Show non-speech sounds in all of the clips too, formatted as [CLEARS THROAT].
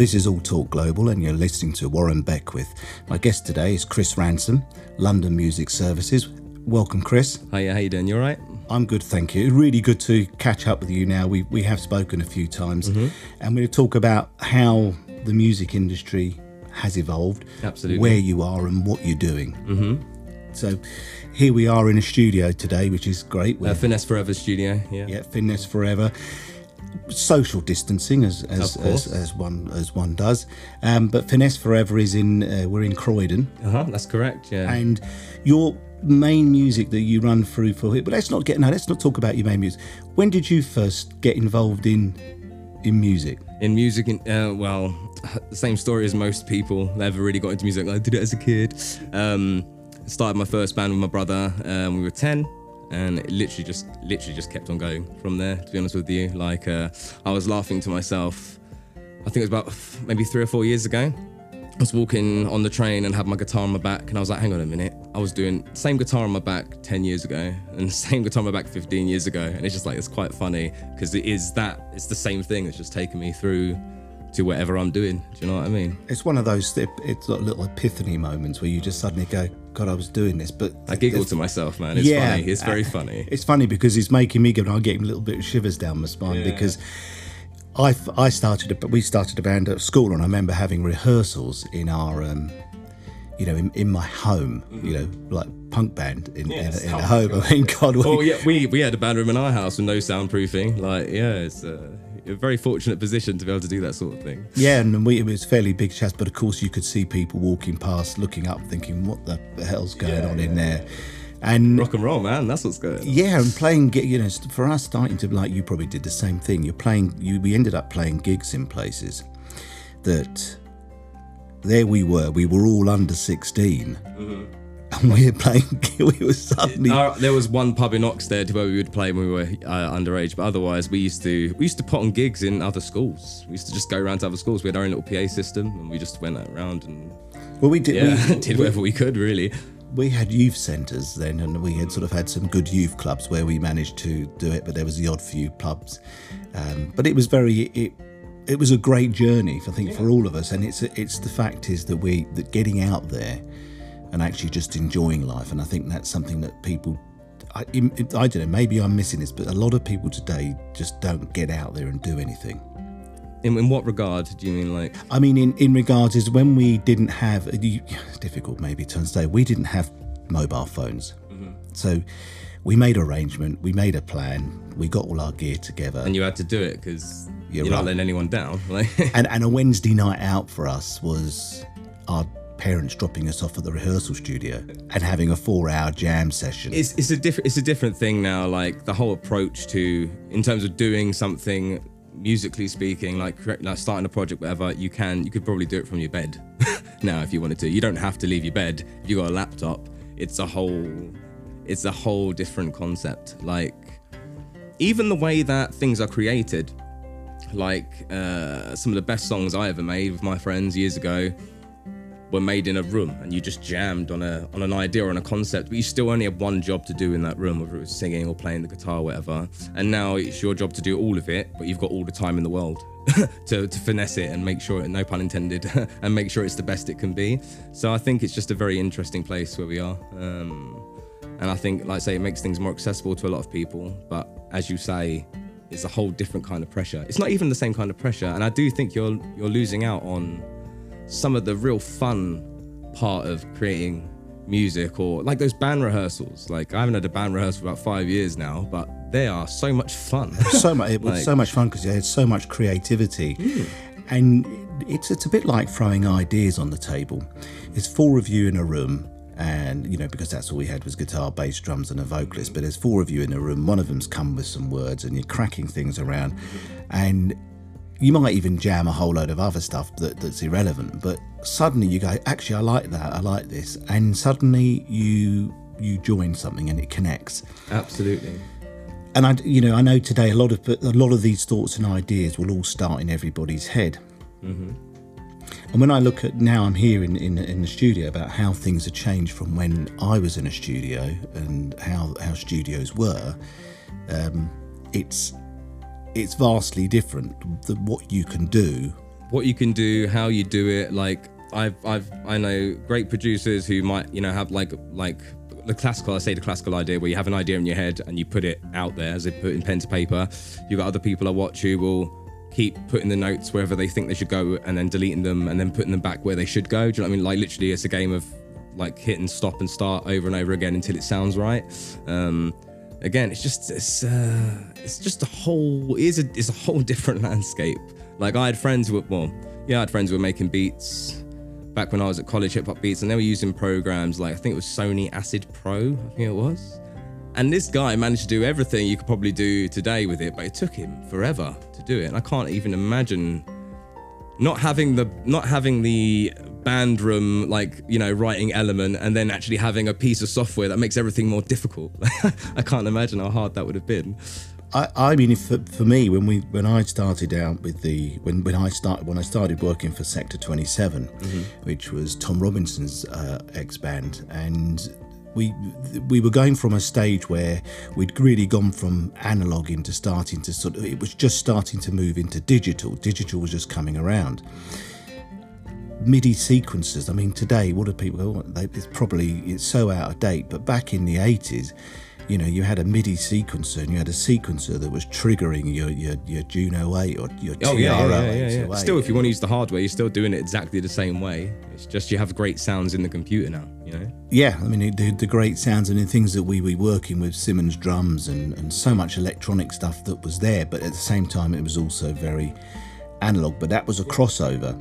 This is All Talk Global, and you're listening to Warren Beckwith. My guest today is Chris Ransome, London Music Services. Welcome, Chris. Hi, how you doing? You all right? I'm good, thank you. Really good to catch up with you now. We, we have spoken a few times, Mm-hmm. and we're going to talk about how the music industry has evolved, Absolutely. where you are, and what you're doing. Mm-hmm. So here we are in a studio today, which is great. We're Uh, Finesse Forever Studio. Yeah. yeah, Finesse Forever. Social distancing, as as, as, as one as one does, um, but Finesse Forever is in. Uh, we're in Croydon, Uh huh. That's correct. Yeah. and your main music that you run through for it. But let's not get no. Let's not talk about your main music. When did you first get involved in in music? in music, in, uh, well, the [LAUGHS] same story as most people that ever really got into music. I did it as a kid. Um, started my first band with my brother. Um, we were ten, and it literally just, literally just kept on going from there. To be honest with you, like uh, I was laughing to myself. I think it was about maybe three or four years ago. I was walking on the train and had my guitar on my back, and I was like, "Hang on a minute!" I was doing same guitar on my back ten years ago, and [LAUGHS] same guitar on my back fifteen years ago, and it's just like it's quite funny because it is that it's the same thing. It's just taken me through to whatever I'm doing. Do you know what I mean? It's one of those. It's like little epiphany moments where you just suddenly go, "God, I was doing this." But I giggle to myself, man. It's Yeah. funny. It's very funny. [LAUGHS] It's funny because it's making me go. I'm getting a little bit of shivers down my spine Yeah. because I I started a, we started a band at school and I remember having rehearsals in our um, you know in, in my home you know like punk band in, Yes. in, in Oh a home. God. I mean, God, we, Oh yeah, we we had a band room in our house with no soundproofing. Like yeah, it's uh, a very fortunate position to be able to do that sort of thing. yeah, and we, it was fairly big chest, but of course you could see people walking past, looking up, thinking, "What the hell's going Yeah, on in there?" And Rock and roll, man. That's what's going. on. Yeah, and playing, you know, for us starting to like you probably did the same thing. You're playing, you we ended up playing gigs in places that there we were. We were all under 16, mm-hmm. And we were playing. [LAUGHS] We were suddenly Our, there was one pub in Oxted where we would play when we were uh, underage, but otherwise we used to we used to put on gigs in other schools. We used to just go around to other schools. We had our own little PA system, and we just went around and well, we did. yeah, we, [LAUGHS] did whatever we could really. we had youth centres then, and we had sort of had some good youth clubs where we managed to do it. But there was the odd few pubs, um, but it was very it. It was a great journey, I think, for all of us. And it's it's the fact is that we that getting out there and actually just enjoying life. And I think that's something that people. I, I don't know. Maybe I'm missing this, but a lot of people today just don't get out there and do anything. In, in what regard do you mean, like? I mean, in, in regards is when we didn't have, it's [SIGHS] difficult maybe to understand, we didn't have mobile phones. Mm-hmm. So we made arrangement, we made a plan, we got all our gear together. And you had to do it because You're you're, not letting anyone down. [LAUGHS] Like, and, and a Wednesday night out for us was our parents dropping us off at the rehearsal studio and having a four hour jam session. it's it's a different it's a different thing now. Like the whole approach to in terms of doing something musically speaking, like like starting a project, whatever. You can you could probably do it from your bed [LAUGHS] now if you wanted to. You don't have to leave your bed if you got a laptop. It's a whole it's a whole different concept. Like even the way that things are created. Like uh, some of the best songs I ever made with my friends years ago were made in a room and you just jammed on a on an idea or on a concept, but you still only had one job to do in that room, whether it was singing or playing the guitar or whatever. And now it's your job to do all of it, but you've got all the time in the world [LAUGHS] to, to finesse it and make sure, no pun intended, [LAUGHS] and make sure it's the best it can be. So I think it's just a very interesting place where we are. Um, and I think, like I say, it makes things more accessible to a lot of people. But as you say, it's a whole different kind of pressure. It's not even the same kind of pressure. And I do think you're you're losing out on some of the real fun part of creating music or like those band rehearsals. Like I haven't had a band rehearsal for about five years now, but they are so much fun. so much [LAUGHS] it was Like- so much fun because you had so much creativity. Mm. And it's it's a bit like throwing ideas on the table. It's four of you in a room and you know because that's all we had was guitar bass drums and a vocalist but there's four of you in a room. One of them's come with some words and you're cracking things around. And you might even jam a whole load of other stuff that, that's irrelevant but suddenly you go actually i like that i like this and suddenly you you join something and it connects Absolutely. and I, you know, I know today a lot of a lot of these thoughts and ideas will all start in everybody's head. And when I look at now, I'm here in, in in the studio about how things have changed from when I was in a studio and how how studios were. Um, it's it's vastly different. than what you can do what you can do, how you do it. Like I've I've I know great producers who might you know have like like the classical I say the classical idea where you have an idea in your head and you put it out there as they put in pen to paper. You've got other people I watch who will keep putting the notes wherever they think they should go and then deleting them and then putting them back where they should go. Do you know what I mean? Like literally, it's a game of like hit and stop and start over and over again until it sounds right. Um, again, it's just it's uh, it's just a whole it's a it's a whole [LAUGHS] different landscape. Like I had friends were well, yeah, I had friends who were making beats back when I was at college, hip hop beats, and they were using programs like I think it was Sony Acid Pro, I think it was. And this guy managed to do everything you could probably do today with it, but it took him forever to do it. And I can't even imagine not having the not having the band room like you know writing element and then actually having a piece of software that makes everything more difficult [LAUGHS] i can't imagine how hard that would have been I, I mean, for, for me, when we when I started out with the when, when I started when I started working for Sector Twenty Seven, mm mm-hmm. which was Tom Robinson's uh, ex band, and we we were going from a stage where we'd really gone from analog into starting to sort of it was just starting to move into digital. Digital was just coming around. MIDI sequences. I mean, today, what do people? Oh, go? it's probably it's so out of date. But back in the eighties you know, you had a MIDI sequencer and you had a sequencer that was triggering your your, your Juno 8 or your oh, TRO yeah, yeah, yeah, yeah, Still, if you want to use the hardware, you're still doing it exactly the same way. It's just you have great sounds in the computer now, you know? Yeah, I mean, the, the great sounds and the things that we were working with Simmons drums and, and so much electronic stuff that was there, but at the same time, it was also very analog. But that was a crossover.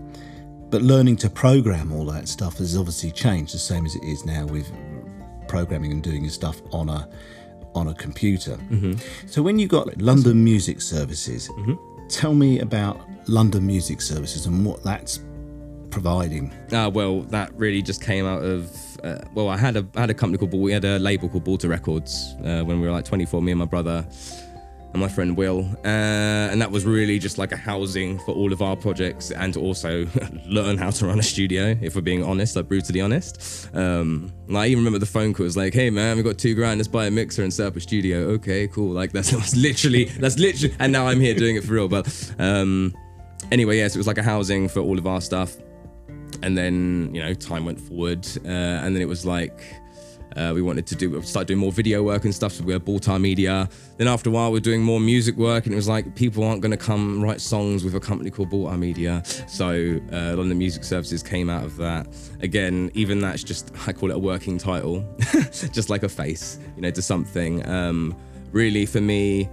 But learning to program all that stuff has obviously changed, the same as it is now with programming and doing your stuff on a on a computer. Mm-hmm. So when you got London Music Services, mm-hmm. tell me about London Music Services and what that's providing. Uh, well, that really just came out of. Uh, well, I had a I had a company called we had a label called Balter Records uh, when we were like 24. Me and my brother and my friend Will. Uh, and that was really just like a housing for all of our projects and also [LAUGHS] learn how to run a studio, if we're being honest, like brutally honest. Um, I even remember the phone call was like, hey man, we got two grand, let's buy a mixer and set up a studio. Okay, cool. Like [LAUGHS] that's, that's literally, that's literally, and now I'm here doing it for real. But um, anyway, yes, yeah, so it was like a housing for all of our stuff. And then, you know, time went forward. Uh, and then it was like, uh, we wanted to do start doing more video work and stuff. So we had Baltar Media. Then after a while, we are doing more music work, and it was like people aren't going to come write songs with a company called Baltar Media. So uh, London Music Services came out of that. Again, even that's just I call it a working title, [LAUGHS] just like a face, you know, to something. Um, really, for me,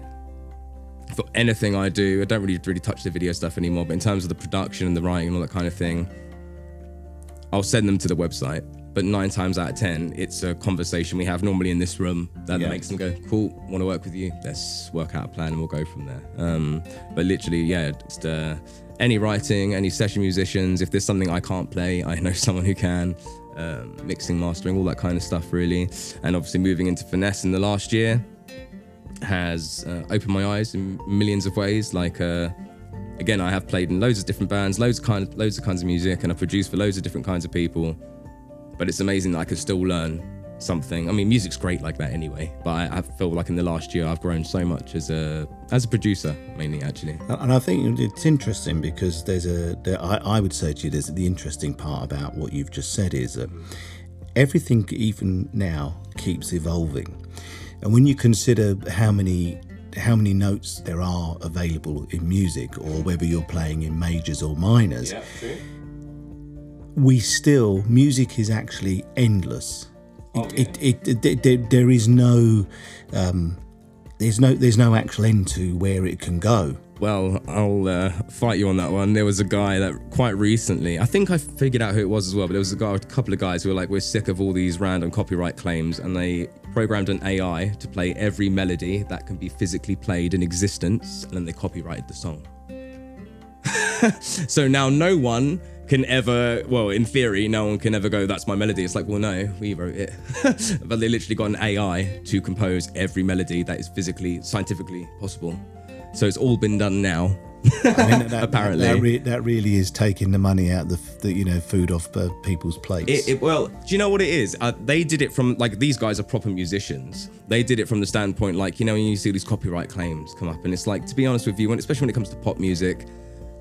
for anything I do, I don't really really touch the video stuff anymore. But in terms of the production and the writing and all that kind of thing, I'll send them to the website but nine times out of ten, it's a conversation we have normally in this room that yeah. makes them go, "Cool, want to work with you? Let's work out a plan and we'll go from there." Um, but literally, yeah, just uh, any writing, any session musicians. If there's something I can't play, I know [LAUGHS] someone who can. Um, mixing, mastering, all that kind of stuff, really. And obviously, moving into finesse in the last year has uh, opened my eyes in millions of ways. Like. Uh, again, I have played in loads of different bands, loads of kind, loads of kinds of music, and I've produced for loads of different kinds of people but it's amazing that I could still learn something. I mean, music's great like that anyway, but I, I, feel like in the last year I've grown so much as a as a producer mainly actually. And I think it's interesting because there's a there, I, I would say to you there's the interesting part about what you've just said is that everything even now keeps evolving, and when you consider how many how many notes there are available in music or whether you're playing in majors or minors. Yeah, we still music is actually endless. Oh, yeah. it, it, it, it, there is no um, there's no there's no actual end to where it can go. Well, I'll uh, fight you on that one. There was a guy that quite recently, I think I figured out who it was as well, but there was a guy, a couple of guys who were like, we're sick of all these random copyright claims, and they programmed an AI to play every melody that can be physically played in existence, and then they copyrighted the song. [LAUGHS] so now no one can ever, well, in theory, no one can ever go, that's my melody. It's like, well, no, we wrote it. [LAUGHS] but they literally got an AI to compose every melody that is physically, scientifically possible. So it's all been done now. I mean, that, [LAUGHS] apparently that, re- that, really is taking the money out the, the you know food off uh, people's plates it, it, well do you know what it is uh, they did it from like these guys are proper musicians they did it from the standpoint like you know when you see these copyright claims come up and it's like to be honest with you when especially when it comes to pop music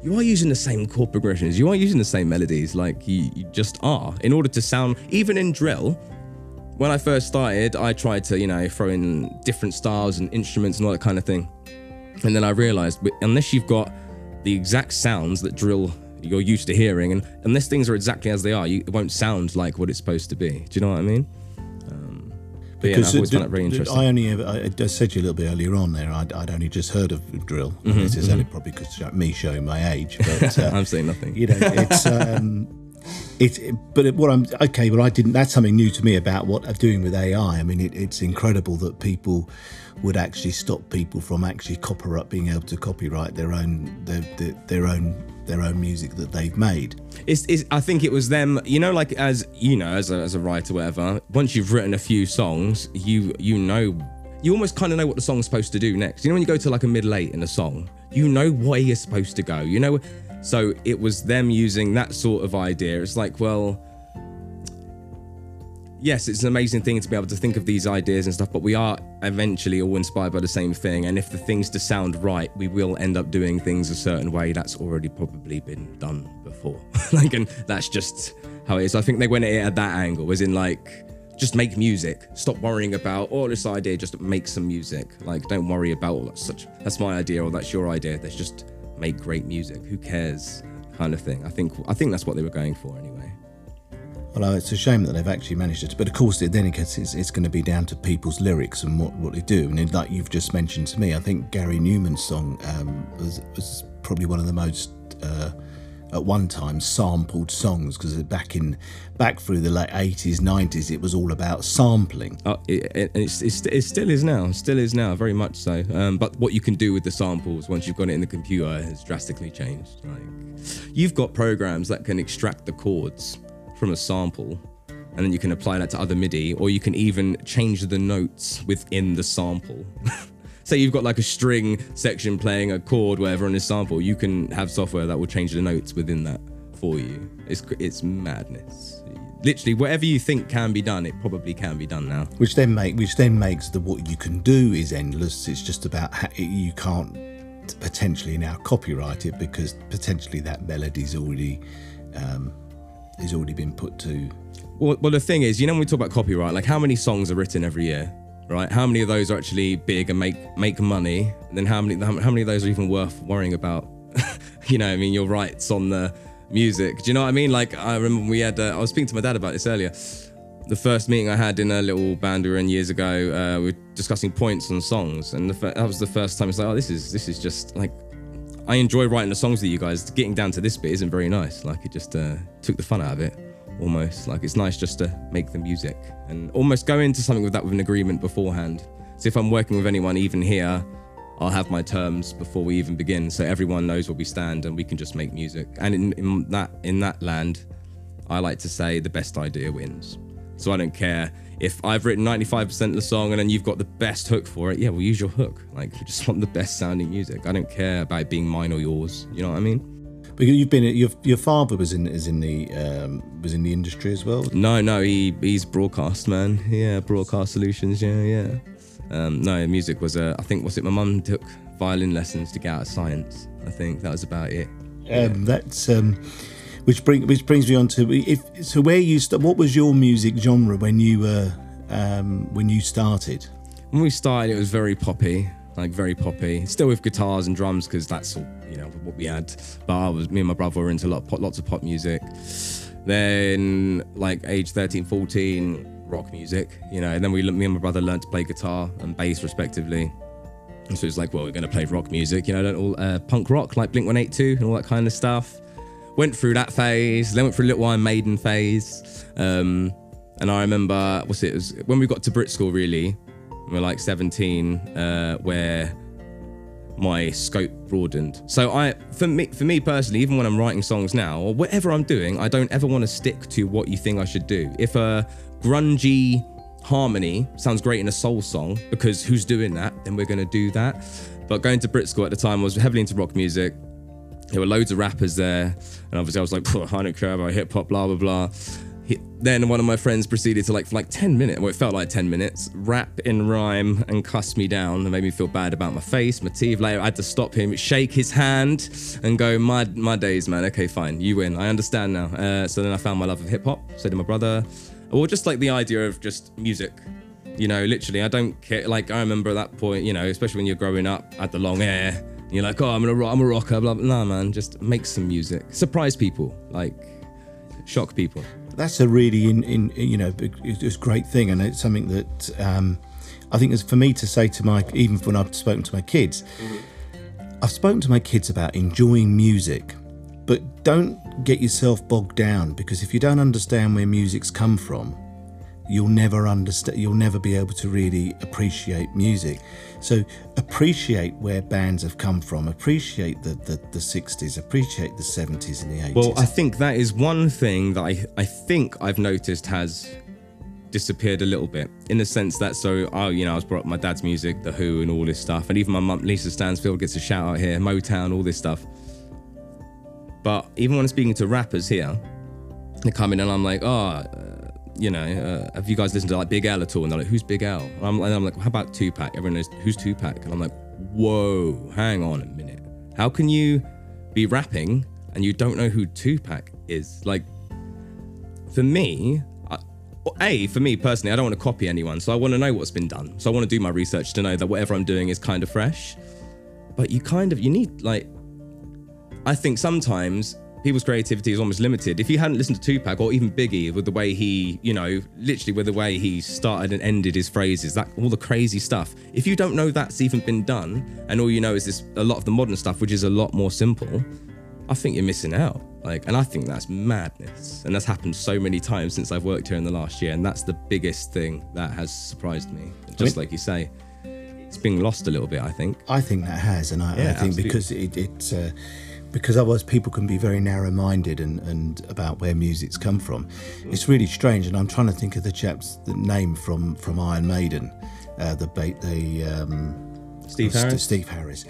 you are using the same chord progressions, you are using the same melodies, like you, you just are. In order to sound, even in drill, when I first started, I tried to, you know, throw in different styles and instruments and all that kind of thing. And then I realized, unless you've got the exact sounds that drill you're used to hearing, and unless things are exactly as they are, you, it won't sound like what it's supposed to be. Do you know what I mean? Because yeah, no, very interesting. I only, ever, I, I said to you a little bit earlier on there, I'd, I'd only just heard of drill. Mm-hmm, this is mm-hmm. only probably because me showing my age. [LAUGHS] But uh, I'm saying nothing. You know, it's. [LAUGHS] Um, it, but what I'm okay, but I didn't. That's something new to me about what I'm doing with AI. I mean, it, it's incredible that people would actually stop people from actually copyright being able to copyright their own their, their, their own their own music that they've made. It's, it's, I think it was them. You know, like as you know, as a, as a writer, whatever. Once you've written a few songs, you you know, you almost kind of know what the song's supposed to do next. You know, when you go to like a middle eight in a song, you know where you're supposed to go. You know, so it was them using that sort of idea. It's like, well yes, it's an amazing thing to be able to think of these ideas and stuff, but we are eventually all inspired by the same thing. And if the things to sound right, we will end up doing things a certain way that's already probably been done before. [LAUGHS] like, and that's just how it is. I think they went at it at that angle, as in like, just make music. Stop worrying about all oh, this idea. Just make some music. Like, don't worry about oh, all that such. That's my idea, or that's your idea. Let's just make great music. Who cares? Kind of thing. I think. I think that's what they were going for anyway. Well, it's a shame that they've actually managed it. But of course, then it it's, it's, going to be down to people's lyrics and what, what they do. And like you've just mentioned to me, I think Gary Numan's song um, was, was, probably one of the most, uh, at one time, sampled songs because back in back through the late 80s, 90s, it was all about sampling. Uh, it, it, it still is now, still is now, very much so. Um, but what you can do with the samples once you've got it in the computer has drastically changed. Like, you've got programs that can extract the chords from a sample and then you can apply that to other MIDI, or you can even change the notes within the sample. [LAUGHS] Say you've got like a string section playing a chord, whatever, on a sample, you can have software that will change the notes within that for you. It's it's madness. Literally, whatever you think can be done, it probably can be done now. Which then make which then makes the what you can do is endless. It's just about how, you can't potentially now copyright it because potentially that melody's already. Um, has already been put to. Well, well, the thing is, you know, when we talk about copyright, like how many songs are written every year, right? How many of those are actually big and make make money? And then how many how many of those are even worth worrying about? [LAUGHS] you know, I mean, your rights on the music. Do you know what I mean? Like I remember we had. Uh, I was speaking to my dad about this earlier. The first meeting I had in a little band we were in years ago, uh, we were discussing points on songs, and the, that was the first time it's like, oh, this is this is just like I enjoy writing the songs with you guys. Getting down to this bit isn't very nice. Like it just uh, took the fun out of it, almost. Like it's nice just to make the music and almost go into something with that with an agreement beforehand. So if I'm working with anyone, even here, I'll have my terms before we even begin, so everyone knows where we stand and we can just make music. And in, in that in that land, I like to say the best idea wins. So I don't care if I've written 95% of the song and then you've got the best hook for it, yeah, we'll use your hook. Like, we just [LAUGHS] want the best sounding music. I don't care about it being mine or yours. You know what I mean? But you've been your your father was in is in the um, was in the industry as well. No, no, he he's broadcast man. Yeah, broadcast solutions. Yeah, yeah. Um, no, music was a. I think was it my mum took violin lessons to get out of science. I think that was about it. Um, yeah. That's um, which bring which brings me on to if so where you st- what was your music genre when you were um, when you started? When we started, it was very poppy, like very poppy. Still with guitars and drums because that's all you know what we had. But I was me and my brother were into lot lots of pop music. Then like age 13, 14, rock music, you know. And then we me and my brother learned to play guitar and bass respectively. And so it's like, well, we're going to play rock music, you know, all uh, punk rock like Blink 182 and all that kind of stuff went through that phase, then went through a little Iron Maiden phase. Um, and I remember, what's it, it was when we got to Brit School, really, we were like 17, uh, where my scope broadened. So I, for me, for me personally, even when I'm writing songs now or whatever I'm doing, I don't ever want to stick to what you think I should do. If a grungy harmony sounds great in a soul song, because who's doing that? Then we're going to do that. But going to Brit School at the time, I was heavily into rock music there were loads of rappers there, and obviously I was like, I don't care about hip hop, blah blah blah. he, then one of my friends proceeded to like for like 10 minutes well it felt like 10 minutes rap in rhyme and cuss me down. And made me feel bad about my face my teeth later i had to stop him shake his hand and go my my days man. Okay fine. You win. I understand now. Uh, so then i found my love of hip-hop. So did my brother. Or just like the idea of just music. You know literally i don't care. Like i remember at that point you know especially when you're growing up at the long hair you're like oh i'm rock, i'm a rocker blah blah. Nah man just make some music. Surprise people like shock people. That's a really in, in you know it's a great thing and it's something that um, i think is for me to say to my even when i've spoken to my kids i've spoken to my kids about enjoying music but don't get yourself bogged down because if you don't understand where music's come from you'll never understand you'll never be able to really appreciate music so appreciate where bands have come from appreciate the, the, the 60s appreciate the 70s and the 80s well i think that is one thing that i, I think i've noticed has disappeared a little bit in the sense that so oh you know i was brought up my dad's music the who and all this stuff and even my mum lisa stansfield gets a shout out here motown all this stuff. But even when i'm speaking to rappers here they come in and i'm like oh you know, uh, have you guys listened to like Big L at all? And they're like, who's Big L? And I'm, and I'm like, how about Tupac? Everyone knows who's Tupac. And I'm like, whoa, hang on a minute. How can you be rapping and you don't know who Tupac is? Like, for me, a for me personally, I don't want to copy anyone, so I want to know what's been done. So I want to do my research to know that whatever I'm doing is kind of fresh. But you kind of you need like, I think sometimes people's creativity is almost limited. If you hadn't listened to Tupac or even Biggie with the way he, you know, literally with the way he started and ended his phrases, that all the crazy stuff. If you don't know that's even been done, and all you know is this a lot of the modern stuff, which is a lot more simple, I think you're missing out. Like, and I think that's madness. And that's happened so many times since I've worked here in the last year. And that's the biggest thing that has surprised me. Just I mean, like you say, it's being lost a little bit, I think. I think that has. And I, yeah, I think absolutely. because it, it's, uh, because otherwise people can be very narrow-minded and, and about where music's come from. It's really strange, and I'm trying to think of the chap's the name from from Iron Maiden, uh, the the um, Steve Harris. Steve Harris.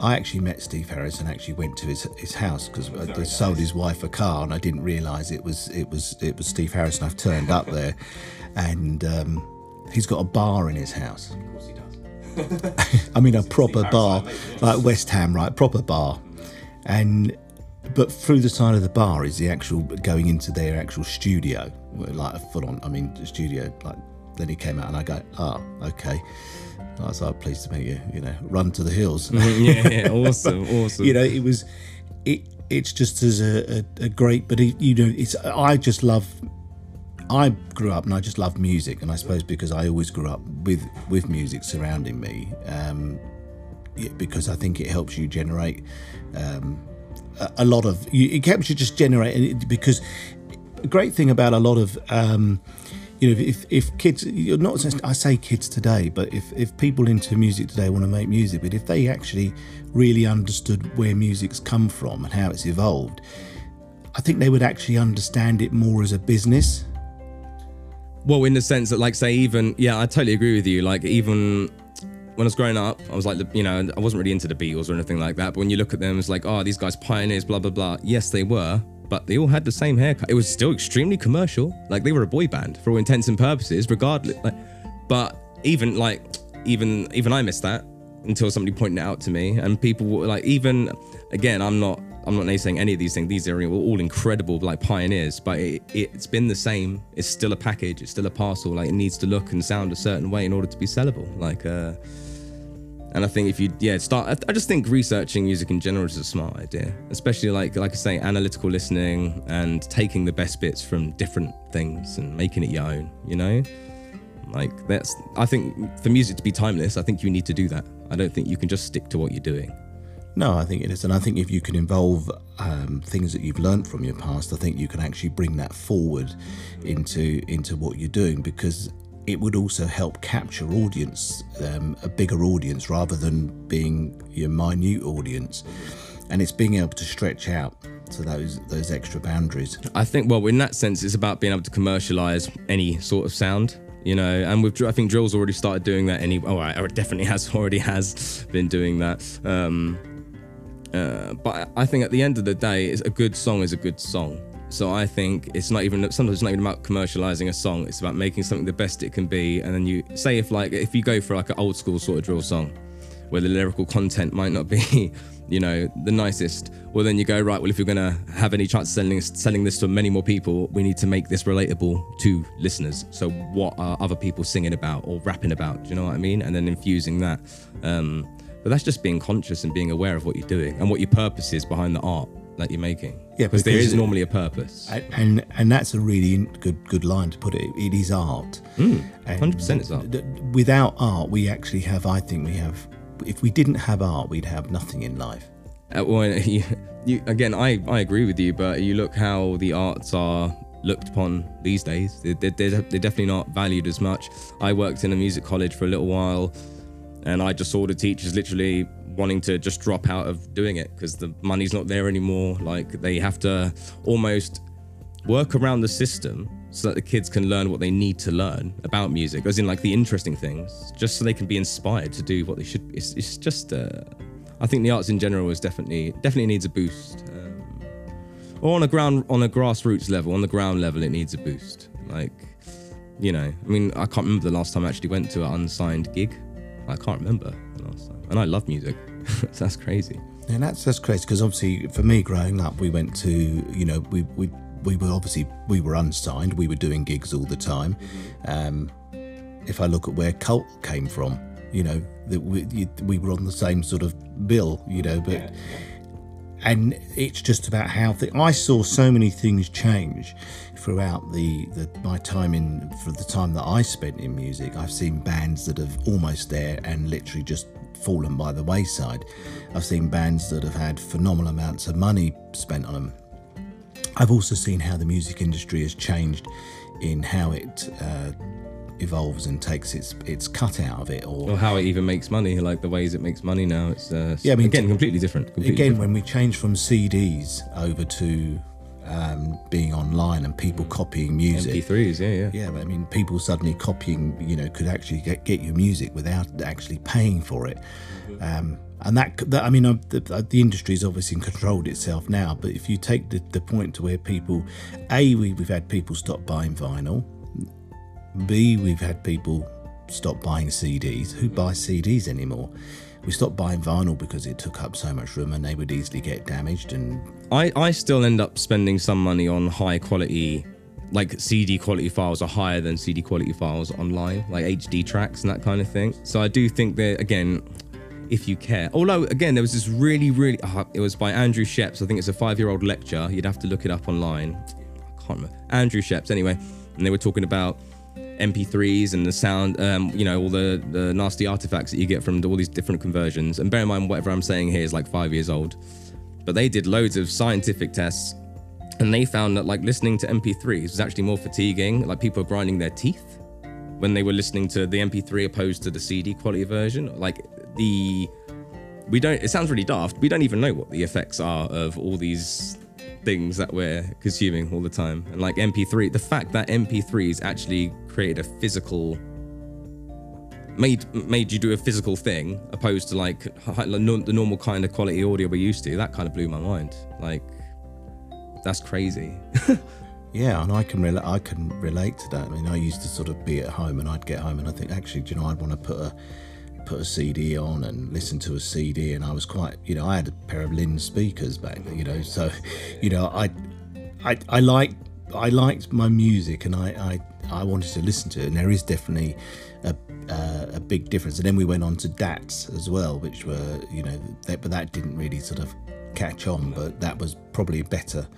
I actually met Steve Harris and actually went to his his house because they sold his wife a car, and I didn't realise it was it was it was Steve Harris, and I've turned up there, [LAUGHS] and um, he's got a bar in his house. Of course he does. [LAUGHS] I mean, a [LAUGHS] proper bar, like West Ham, right? Proper bar and but through the side of the bar is the actual going into their actual studio, like a full on. I mean, studio. Like then he came out and I go, ah, oh, okay. I was like, pleased to meet you. You know, run to the hills. [LAUGHS] yeah, yeah, [LAUGHS] awesome, awesome. you know, it was, it. It's just as a, a, a great, but it, you know, it's. I just love. I grew up and I just love music, and I suppose because I always grew up with with music surrounding me, um, because I think it helps you generate um, a, a, lot of. you, It helps you just generate because the great thing about a lot of. Um, you know, if, if kids, you're not, I say kids today, but if, if people into music today want to make music, but if they actually really understood where music's come from and how it's evolved, I think they would actually understand it more as a business. Well, in the sense that, like, say, even, yeah, I totally agree with you. Like, even when I was growing up, I was like, you know, I wasn't really into the Beatles or anything like that. But when you look at them, it's like, oh, these guys pioneers, blah blah blah. Yes, they were, but they all had the same haircut. It was still extremely commercial. Like they were a boy band for all intents and purposes, regardless. Like, but even like, even even I missed that until somebody pointed it out to me, and people were like, even again, I'm not. I'm not saying any of these things. These are all incredible, like pioneers. But it, it's been the same. It's still a package. It's still a parcel. Like it needs to look and sound a certain way in order to be sellable. Like, uh, and I think if you, yeah, start, I just think researching music in general is a smart idea, especially like, like I say, analytical listening and taking the best bits from different things and making it your own, you know? Like that's, I think for music to be timeless, I think you need to do that. I don't think you can just stick to what you're doing. No, I think it is, and I think if you can involve um, things that you've learned from your past, I think you can actually bring that forward into into what you're doing because it would also help capture audience, um, a bigger audience, rather than being your minute audience. And it's being able to stretch out to those those extra boundaries. I think, well, in that sense, it's about being able to commercialize any sort of sound. You know, and with I think Drill's already started doing that. Any, oh, it definitely [LAUGHS] has already has been doing that. Um, uh, but I think at the end of the day, a good song is a good song So I think it's not even sometimes it's not even about commercializing a song. It's about making something the best it can be. And then you say if like if you go for like an old school sort of drill song, where the lyrical content might not be, [LAUGHS] you know, the nicest. Well, then you go right. Well, if you're gonna have any chance of selling selling this to many more people, we need to make this relatable to listeners. So what are other people singing about or rapping about? Do you know what I mean? And then infusing that. Um, but that's just being conscious and being aware of what you're doing and what your purpose is behind the art that you're making. Yeah, because there is it- normally a purpose. And, and that's a really good good line to put it. It is art. 100% it's art. Without art, we actually have. I think we have. If we didn't have art, we'd have nothing in life. Uh, well, [LAUGHS] you, you, again, I, I agree with you, but you look how the arts are looked upon these days. They're, they're they're definitely not valued as much. I worked in a music college for a little while, and I just saw the teachers literally wanting to just drop out of doing it because the money's not there anymore. Like they have to almost work around the system so that the kids can learn what they need to learn about music, as in like the interesting things, just so they can be inspired to do what they should. It's, it's just, uh, I think the arts in general is definitely definitely needs a boost. Um, or on a ground on a grassroots level, on the ground level, it needs a boost. Like, you know, I mean, I can't remember the last time I actually went to an unsigned gig. I can't remember and I love music. so [LAUGHS] that's crazy. And that's that's crazy because obviously for me growing up, we went to you know we we we were obviously we were unsigned. We were doing gigs all the time. Um, if I look at where Cult came from, you know that we we were on the same sort of bill, you know, but. And it's just about how th- I saw so many things change throughout the, the my time in for the time that I spent in music. I've seen bands that have almost there and literally just fallen by the wayside. I've seen bands that have had phenomenal amounts of money spent on them. I've also seen how the music industry has changed in how it uh, evolves and takes its its cut out of it, or Or how it even makes money, like the ways it makes money now. It's uh, Yeah, I mean, again completely different. Completely again different. when we change from CDs over to um, being online and people copying music. MP3s, yeah, yeah. Yeah, but I mean, people suddenly copying, you know, could actually get, get your music without actually paying for it. Um, and that, that I mean, uh, the, the industry's obviously controlled itself now. But if you take the, the point to where people, a, we, we've had people stop buying vinyl. B, we've had people stop buying CDs. Who buys CDs anymore? We stopped buying vinyl because it took up so much room and they would easily get damaged. And I, I still end up spending some money on high quality, like CD quality files are higher than CD quality files online, like HD tracks and that kind of thing. So I do think that, again, if you care. Although, again, there was this really, really, uh, it was by Andrew Scheps. I think it's a five year old lecture. You'd have to look it up online. I can't remember. Andrew Scheps, anyway. And they were talking about MP3s and the sound, um, you know, all the, the nasty artifacts that you get from all these different conversions. And bear in mind, whatever I'm saying here is like five years old. But they did loads of scientific tests and they found that like listening to MP3s was actually more fatiguing. Like people were grinding their teeth when they were listening to the MP3 opposed to the CD quality version. Like the we don't. It sounds really daft. We don't even know what the effects are of all these things that we're consuming all the time. And like MP3, the fact that MP3s actually created a physical made made you do a physical thing opposed to like the normal kind of quality audio we're used to. That kind of blew my mind. Like that's crazy. [LAUGHS] Yeah, and I can rela- I can relate to that. I mean, I used to sort of be at home, and I'd get home, and I think actually, do you know, I'd want to put a put a CD on and listen to a CD, and I was quite, you know, I had a pair of Linn speakers back, then, you know, so, you know, I, I, I liked I liked my music, and I, I, I wanted to listen to it, and there is definitely a, uh, a big difference. And then we went on to DATs as well, which were, you know, that, but that didn't really sort of catch on, but that was probably better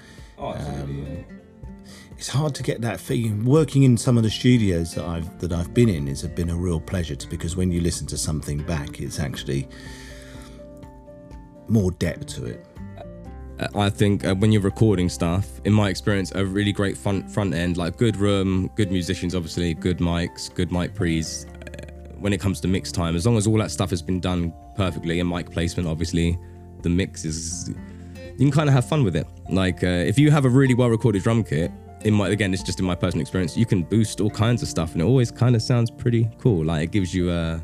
it's hard to get that feeling. Working in some of the studios that I've that I've been in has been a real pleasure to because when you listen to something back, it's actually more depth to it. I think uh, when you're recording stuff, in my experience, a really great front front end, like good room, good musicians, obviously, good mics, good mic pre's. Uh, when it comes to mix time, as long as all that stuff has been done perfectly and mic placement, obviously, the mix is you can kind of have fun with it. Like uh, if you have a really well recorded drum kit, in my again, it's just in my personal experience, you can boost all kinds of stuff, and it always kind of sounds pretty cool. Like it gives you a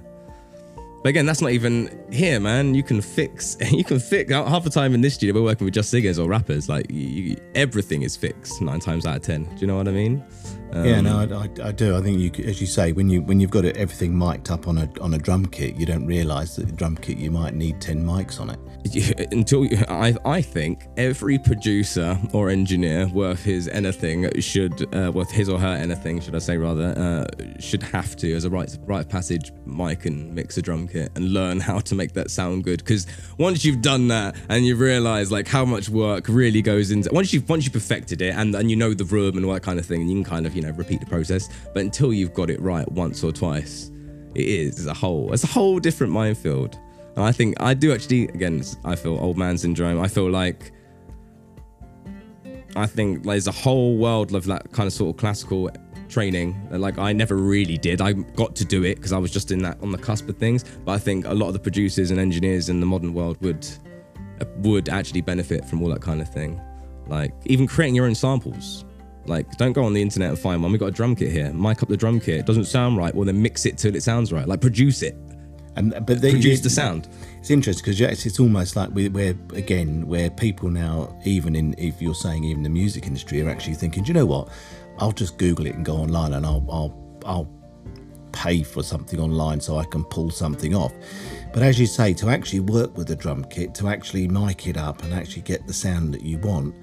But again, that's not even here, man. You can fix. [LAUGHS] You can fix. Half the time in this studio, we're working with just singers or rappers. Like you, you, everything is fixed nine times out of ten. Do you know what I mean? Um, yeah, no, I, I, I, do. I think you, as you say, when you when you've got everything mic'd up on a on a drum kit, you don't realise that the drum kit you might need ten mics on it. [LAUGHS] Until I, I think every producer or engineer worth his anything should, uh, worth his or her anything, should I say rather, uh, should have to, as a right right passage, mic and mix a drum kit and learn how to make that sound good. Because once you've done that and you realise like how much work really goes into once you've once you perfected it and and you know the room and all that kind of thing, and you can kind of you know repeat the process. But until you've got it right once or twice, it is as a whole it's a whole different minefield. And I think I do actually again I feel old man syndrome. I feel like I think there's a whole world of that kind of sort of classical training like I never really did. I got to do it because I was just in that on the cusp of things. But I think a lot of the producers and engineers in the modern world would uh, would actually benefit from all that kind of thing. Like even creating your own samples. Like, don't go on the internet and find one. We got a drum kit here. Mic up the drum kit. It doesn't sound right. Well, then mix it till it sounds right. Like, produce it. And uh, but they, produce the sound. It's interesting because it's, it's almost like we, are again where people now, even in if you're saying even the music industry, are actually thinking, do you know what? I'll just Google it and go online, and I'll I'll I'll pay for something online so I can pull something off. But as you say, to actually work with a drum kit, to actually mic it up and actually get the sound that you want,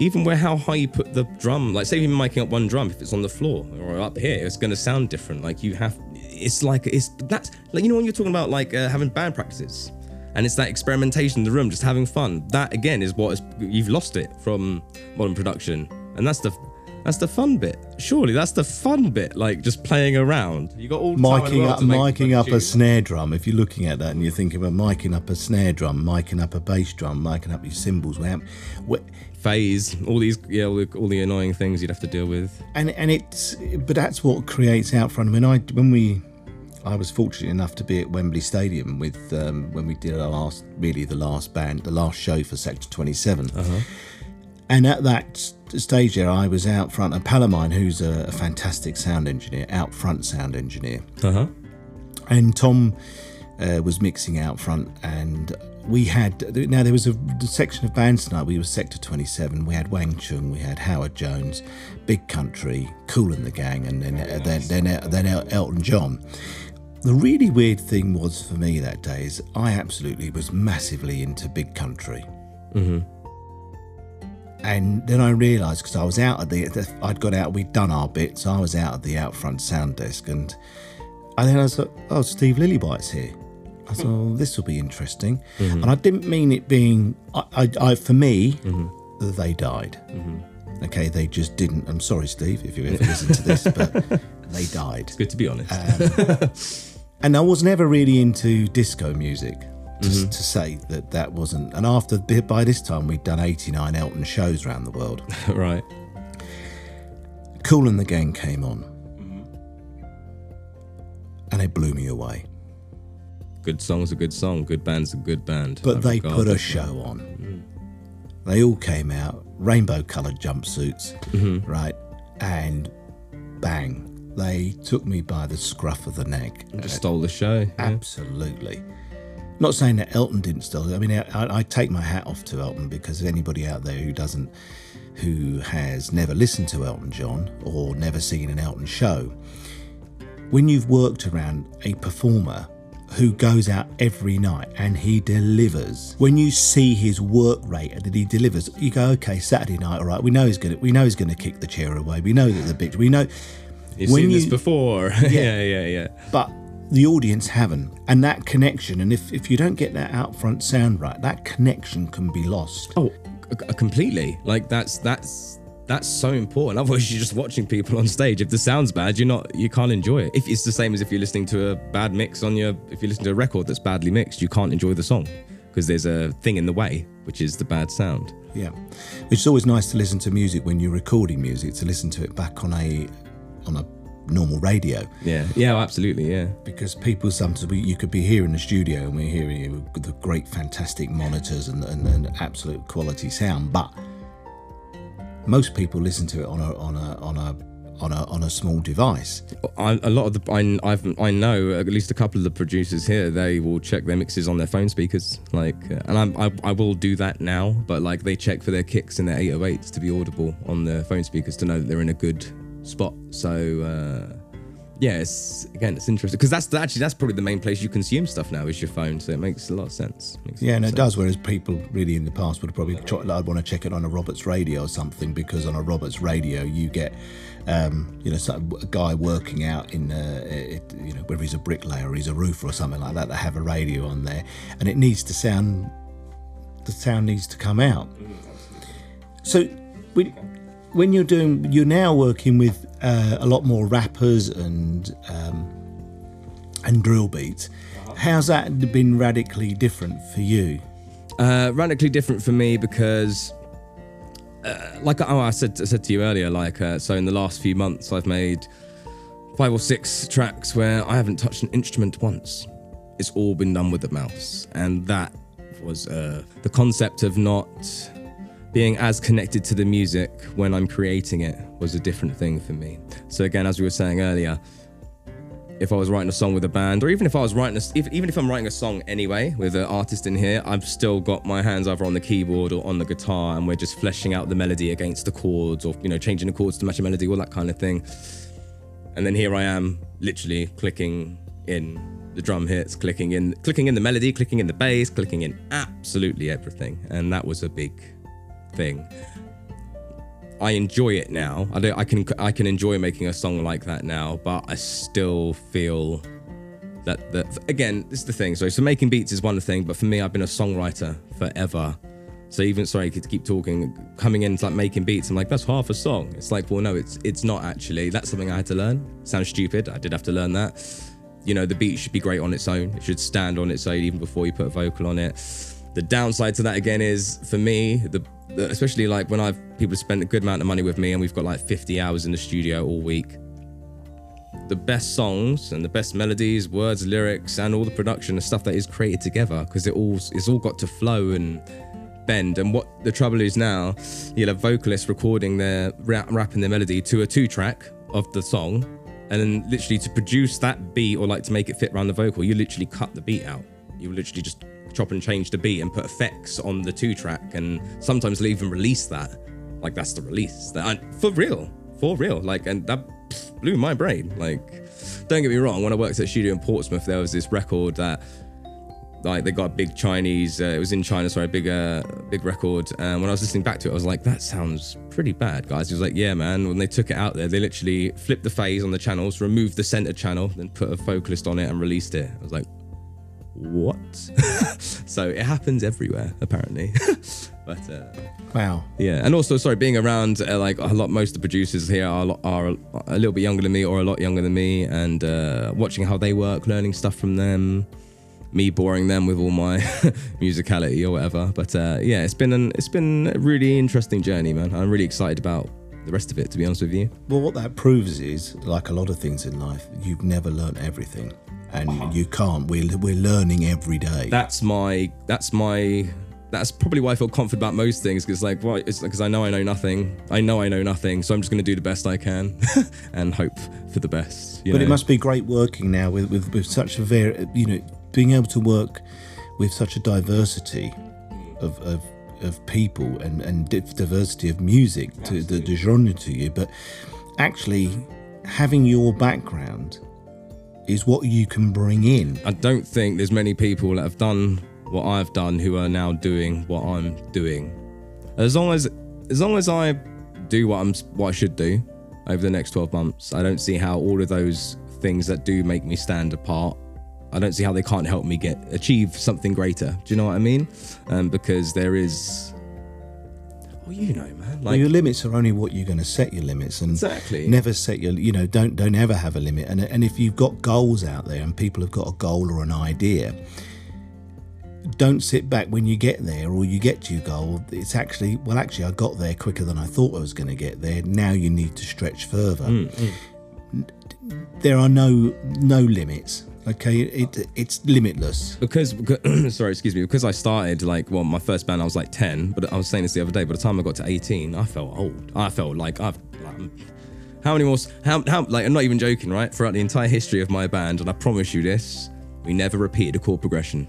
even where how high you put the drum, like say you're miking up one drum, if it's on the floor or up here, it's going to sound different. Like you have, it's like it's that's like you know when you're talking about like uh, having band practices, and it's that experimentation in the room, just having fun. That again is what is, you've lost it from modern production, and that's the that's the fun bit. Surely that's the fun bit, like just playing around. You got all miking up, miking up a snare drum. If you're looking at that and you're thinking about miking up a snare drum, miking up a bass drum, miking up your cymbals, phase, all these, yeah, all the, all the annoying things you'd have to deal with. And and it's, but that's what creates out front. I mean, I when we, I was fortunate enough to be at Wembley Stadium with um, when we did our last, really the last band, the last show for Sector 27. Uh-huh. And at that stage there, I was out front, and Palamine, who's a, a fantastic sound engineer, out front sound engineer. Uh-huh. And Tom uh, was mixing out front, and we had now there was a section of bands tonight. We were Sector 27. We had Wang Chung, we had Howard Jones, Big Country, Kool and the Gang, and then uh, then then, uh, then Elton John. The really weird thing was for me that day is I absolutely was massively into Big Country. Mm-hmm. And then I realised because I was out at the, I'd got out, we'd done our bit, so I was out at the out front sound desk, and and then I was like, oh, Steve Lillywhite's here. I thought, oh, this will be interesting. Mm-hmm. And I didn't mean it being, I, I, I for me, mm-hmm. they died. Mm-hmm. Okay, they just didn't. I'm sorry, Steve, if you ever listen to this, but [LAUGHS] they died. It's good to be honest. Um, and I was never really into disco music. To, mm-hmm. to, say that that wasn't, and after by this time we'd done 89 Elton shows around the world. [LAUGHS] right. Kool and the Gang came on, mm-hmm. and it blew me away good song's a good song, good band's a good band. But they put a show on. Mm. They all came out, rainbow coloured jumpsuits, mm-hmm. right? And bang, they took me by the scruff of the neck. And just stole the show. Yeah. Absolutely. Not saying that Elton didn't it. I mean, I, I take my hat off to Elton because anybody out there who doesn't, who has never listened to Elton John or never seen an Elton show, when you've worked around a performer who goes out every night and he delivers. When you see his work rate and that he delivers, you go, okay, Saturday night, all right, we know he's gonna we know he's gonna kick the chair away. We know that the bitch we know You've when seen you, this before. [LAUGHS] yeah, yeah, yeah, yeah. But the audience haven't. And that connection, and if, if you don't get that out front sound right, that connection can be lost. Oh, completely. Like that's that's that's so important. Otherwise, you're just watching people on stage. If the sound's bad, you're not, you can't enjoy it. If it's the same as if you're listening to a bad mix on your, if you listen to a record that's badly mixed, you can't enjoy the song because there's a thing in the way, which is the bad sound. Yeah, it's always nice to listen to music when you're recording music to listen to it back on a, on a normal radio. Yeah, yeah, absolutely, yeah. Because people sometimes we, you could be here in the studio and we're hearing you with the great, fantastic monitors and, and, and absolute quality sound, but most people listen to it on a on a on a on a on a small device. I, a lot of the I, I've I know at least a couple of the producers here. They will check their mixes on their phone speakers, like, uh, and I'm, I I will do that now. But like they check for their kicks and their 808s to be audible on their phone speakers to know that they're in a good spot. So uh, yeah, it's again it's interesting because that's actually that's probably the main place you consume stuff now is your phone. So it makes a lot of sense. Makes Yeah, and of it does. Whereas people really in the past would probably try, I'd want to check it on a Roberts radio or something because on a Roberts radio you get, um, you know, some, a guy working out in, uh, it, you know, whether he's a bricklayer or he's a roofer or something like that. They have a radio on there, and it needs to sound. The sound needs to come out. So, when, when you're doing, you're now working with uh, a lot more rappers and um, and drill beats. How's that been radically different for you? Uh, radically different for me because, uh, like oh, I said, I said to you earlier, like uh, so in the last few months, I've made five or six tracks where I haven't touched an instrument once. It's all been done with the mouse, and that was uh, the concept of not being as connected to the music when I'm creating it was a different thing for me. So again, as we were saying earlier, if I was writing a song with a band, or even if I was writing, a, if, even if I'm writing a song anyway with an artist in here, I've still got my hands either on the keyboard or on the guitar, and we're just fleshing out the melody against the chords, or you know, changing the chords to match a melody, all that kind of thing. And then here I am, literally clicking in the drum hits, clicking in, clicking in the melody, clicking in the bass, clicking in absolutely everything, and that was a big thing. I enjoy it now. I, don't, I can I can enjoy making a song like that now, but I still feel that that again, this is the thing. So, so making beats is one thing, but for me, I've been a songwriter forever. So even sorry to keep talking, coming in to like making beats, I'm like that's half a song. It's like well no, it's it's not actually. That's something I had to learn. Sounds stupid. I did have to learn that. You know, the beat should be great on its own. It should stand on its own even before you put a vocal on it. The downside to that again is for me, the, especially like when I've people spend a good amount of money with me and we've got like 50 hours in the studio all week. The best songs and the best melodies, words, lyrics, and all the production and stuff that is created together because it all it's all got to flow and bend. And what the trouble is now, you'll have vocalists recording their rap, rapping their melody to a two track of the song, and then literally to produce that beat or like to make it fit around the vocal, you literally cut the beat out. You literally just chop and change the beat and put effects on the two track, and sometimes they'll even release that. Like that's the release. That I, for real, for real. Like, and that blew my brain. Like, don't get me wrong. When I worked at a studio in Portsmouth, there was this record that like they got a big Chinese. Uh, it was in China, sorry, big, uh, big record. And when I was listening back to it, I was like, "That sounds pretty bad, guys." He was like, "Yeah, man." When they took it out there, they literally flipped the phase on the channels, removed the center channel, then put a vocalist on it and released it. I was like, "What?" [LAUGHS] so it happens everywhere, apparently. [LAUGHS] but uh, Wow. yeah, and also sorry, being around uh, like a lot, most of the producers here are a, are a little bit younger than me or a lot younger than me, and uh, watching how they work, learning stuff from them, me boring them with all my [LAUGHS] musicality or whatever. But uh, yeah, it's been an it's been a really interesting journey, man. I'm really excited about the rest of it, to be honest with you. Well, what that proves is, like a lot of things in life, you've never learnt everything, and you can't. We're we're learning every day. That's my that's my that's probably why I feel confident about most things because like well it's because I know I know nothing I know I know nothing so I'm just going to do the best I can [LAUGHS] and hope for the best you but know? it must be great working now with with, with such a very, you know, being able to work with such a diversity of of, of people and and diversity of music to the, the genre to you, but actually having your background is what you can bring in. I don't think there's many people that have done what I've done who are now doing what I'm doing. As long as as long as I do what I'm what I should do over the next 12 months, I don't see how all of those things that do make me stand apart I don't see how they can't help me get achieve something greater. Do you know what I mean? Um, because there is well, you know, man. Well, your limits are only what you're going to set your limits, and Exactly. never set your. You know, don't don't ever have a limit. And and if you've got goals out there, and people have got a goal or an idea, don't sit back when you get there or you get to your goal. It's actually well, actually, I got there quicker than I thought I was going to get there. Now you need to stretch further. Mm, There are no no limits. Okay, it it's limitless. because, because [CLEARS THROAT] sorry, excuse me, because I started like well, my first band I was like ten, but I was saying this the other day. By the time I got to eighteen, I felt old. I felt like I've like, How many more? How how like I'm not even joking, right? Throughout the entire history of my band, and I promise you this, we never repeated a chord progression.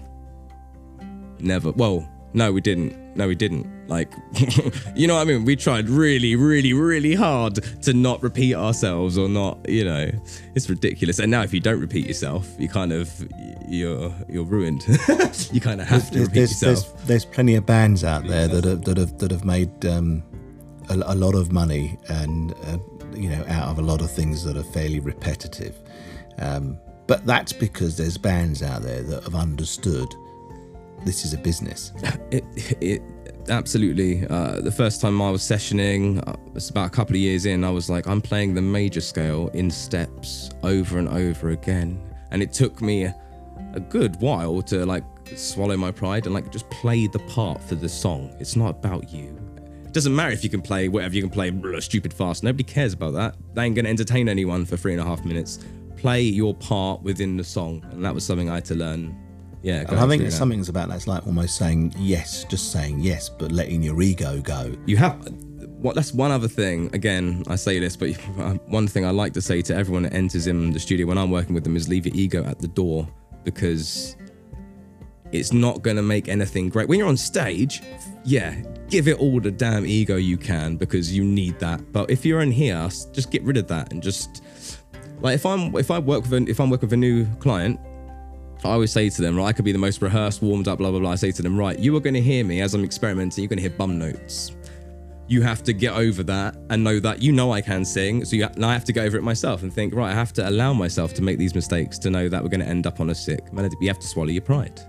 Never. Well, no, we didn't. No, we didn't. Like, [LAUGHS] you know what I mean? We tried really, really, really hard to not repeat ourselves or not, you know, it's ridiculous. And now if you don't repeat yourself, you kind of, you're, you're ruined. [LAUGHS] you kind of have to There's, repeat there's, there's, yourself. there's plenty of bands out there that have that have that have made um, a, a lot of money and uh, you know out of a lot of things that are fairly repetitive. Um, but that's because there's bands out there that have understood this is a business. [LAUGHS] It, it absolutely. Uh, the first time I was sessioning, uh, it's about a couple of years in. I was like, I'm playing the major scale in steps over and over again, and it took me a, good while to like swallow my pride and like just play the part for the song. It's not about you. It doesn't matter if you can play whatever you can play, stupid fast. Nobody cares about that. They ain't gonna entertain anyone for three and a half minutes. Play your part within the song, and that was something I had to learn. Yeah, And I think there's that. something's about that's like almost saying yes, just saying yes, but letting your ego go. you have what that's one other thing again i say this but [LAUGHS] uh, one thing i like to say to everyone that enters in the studio when i'm working with them is leave your ego at the door because it's not going to make anything great when you're on stage yeah give it all the damn ego you can because you need that but if you're in here just get rid of that and just like if i'm if i work with a, if i'm working with a new client I always say to them, right, I could be the most rehearsed, warmed up, blah, blah, blah. I say to them, right, you are going to hear me as I'm experimenting, you're going to hear bum notes. You have to get over that and know that you know I can sing. So you, and I have to get over it myself and think, right, I have to allow myself to make these mistakes to know that we're going to end up on a sick melody. You have to swallow your pride.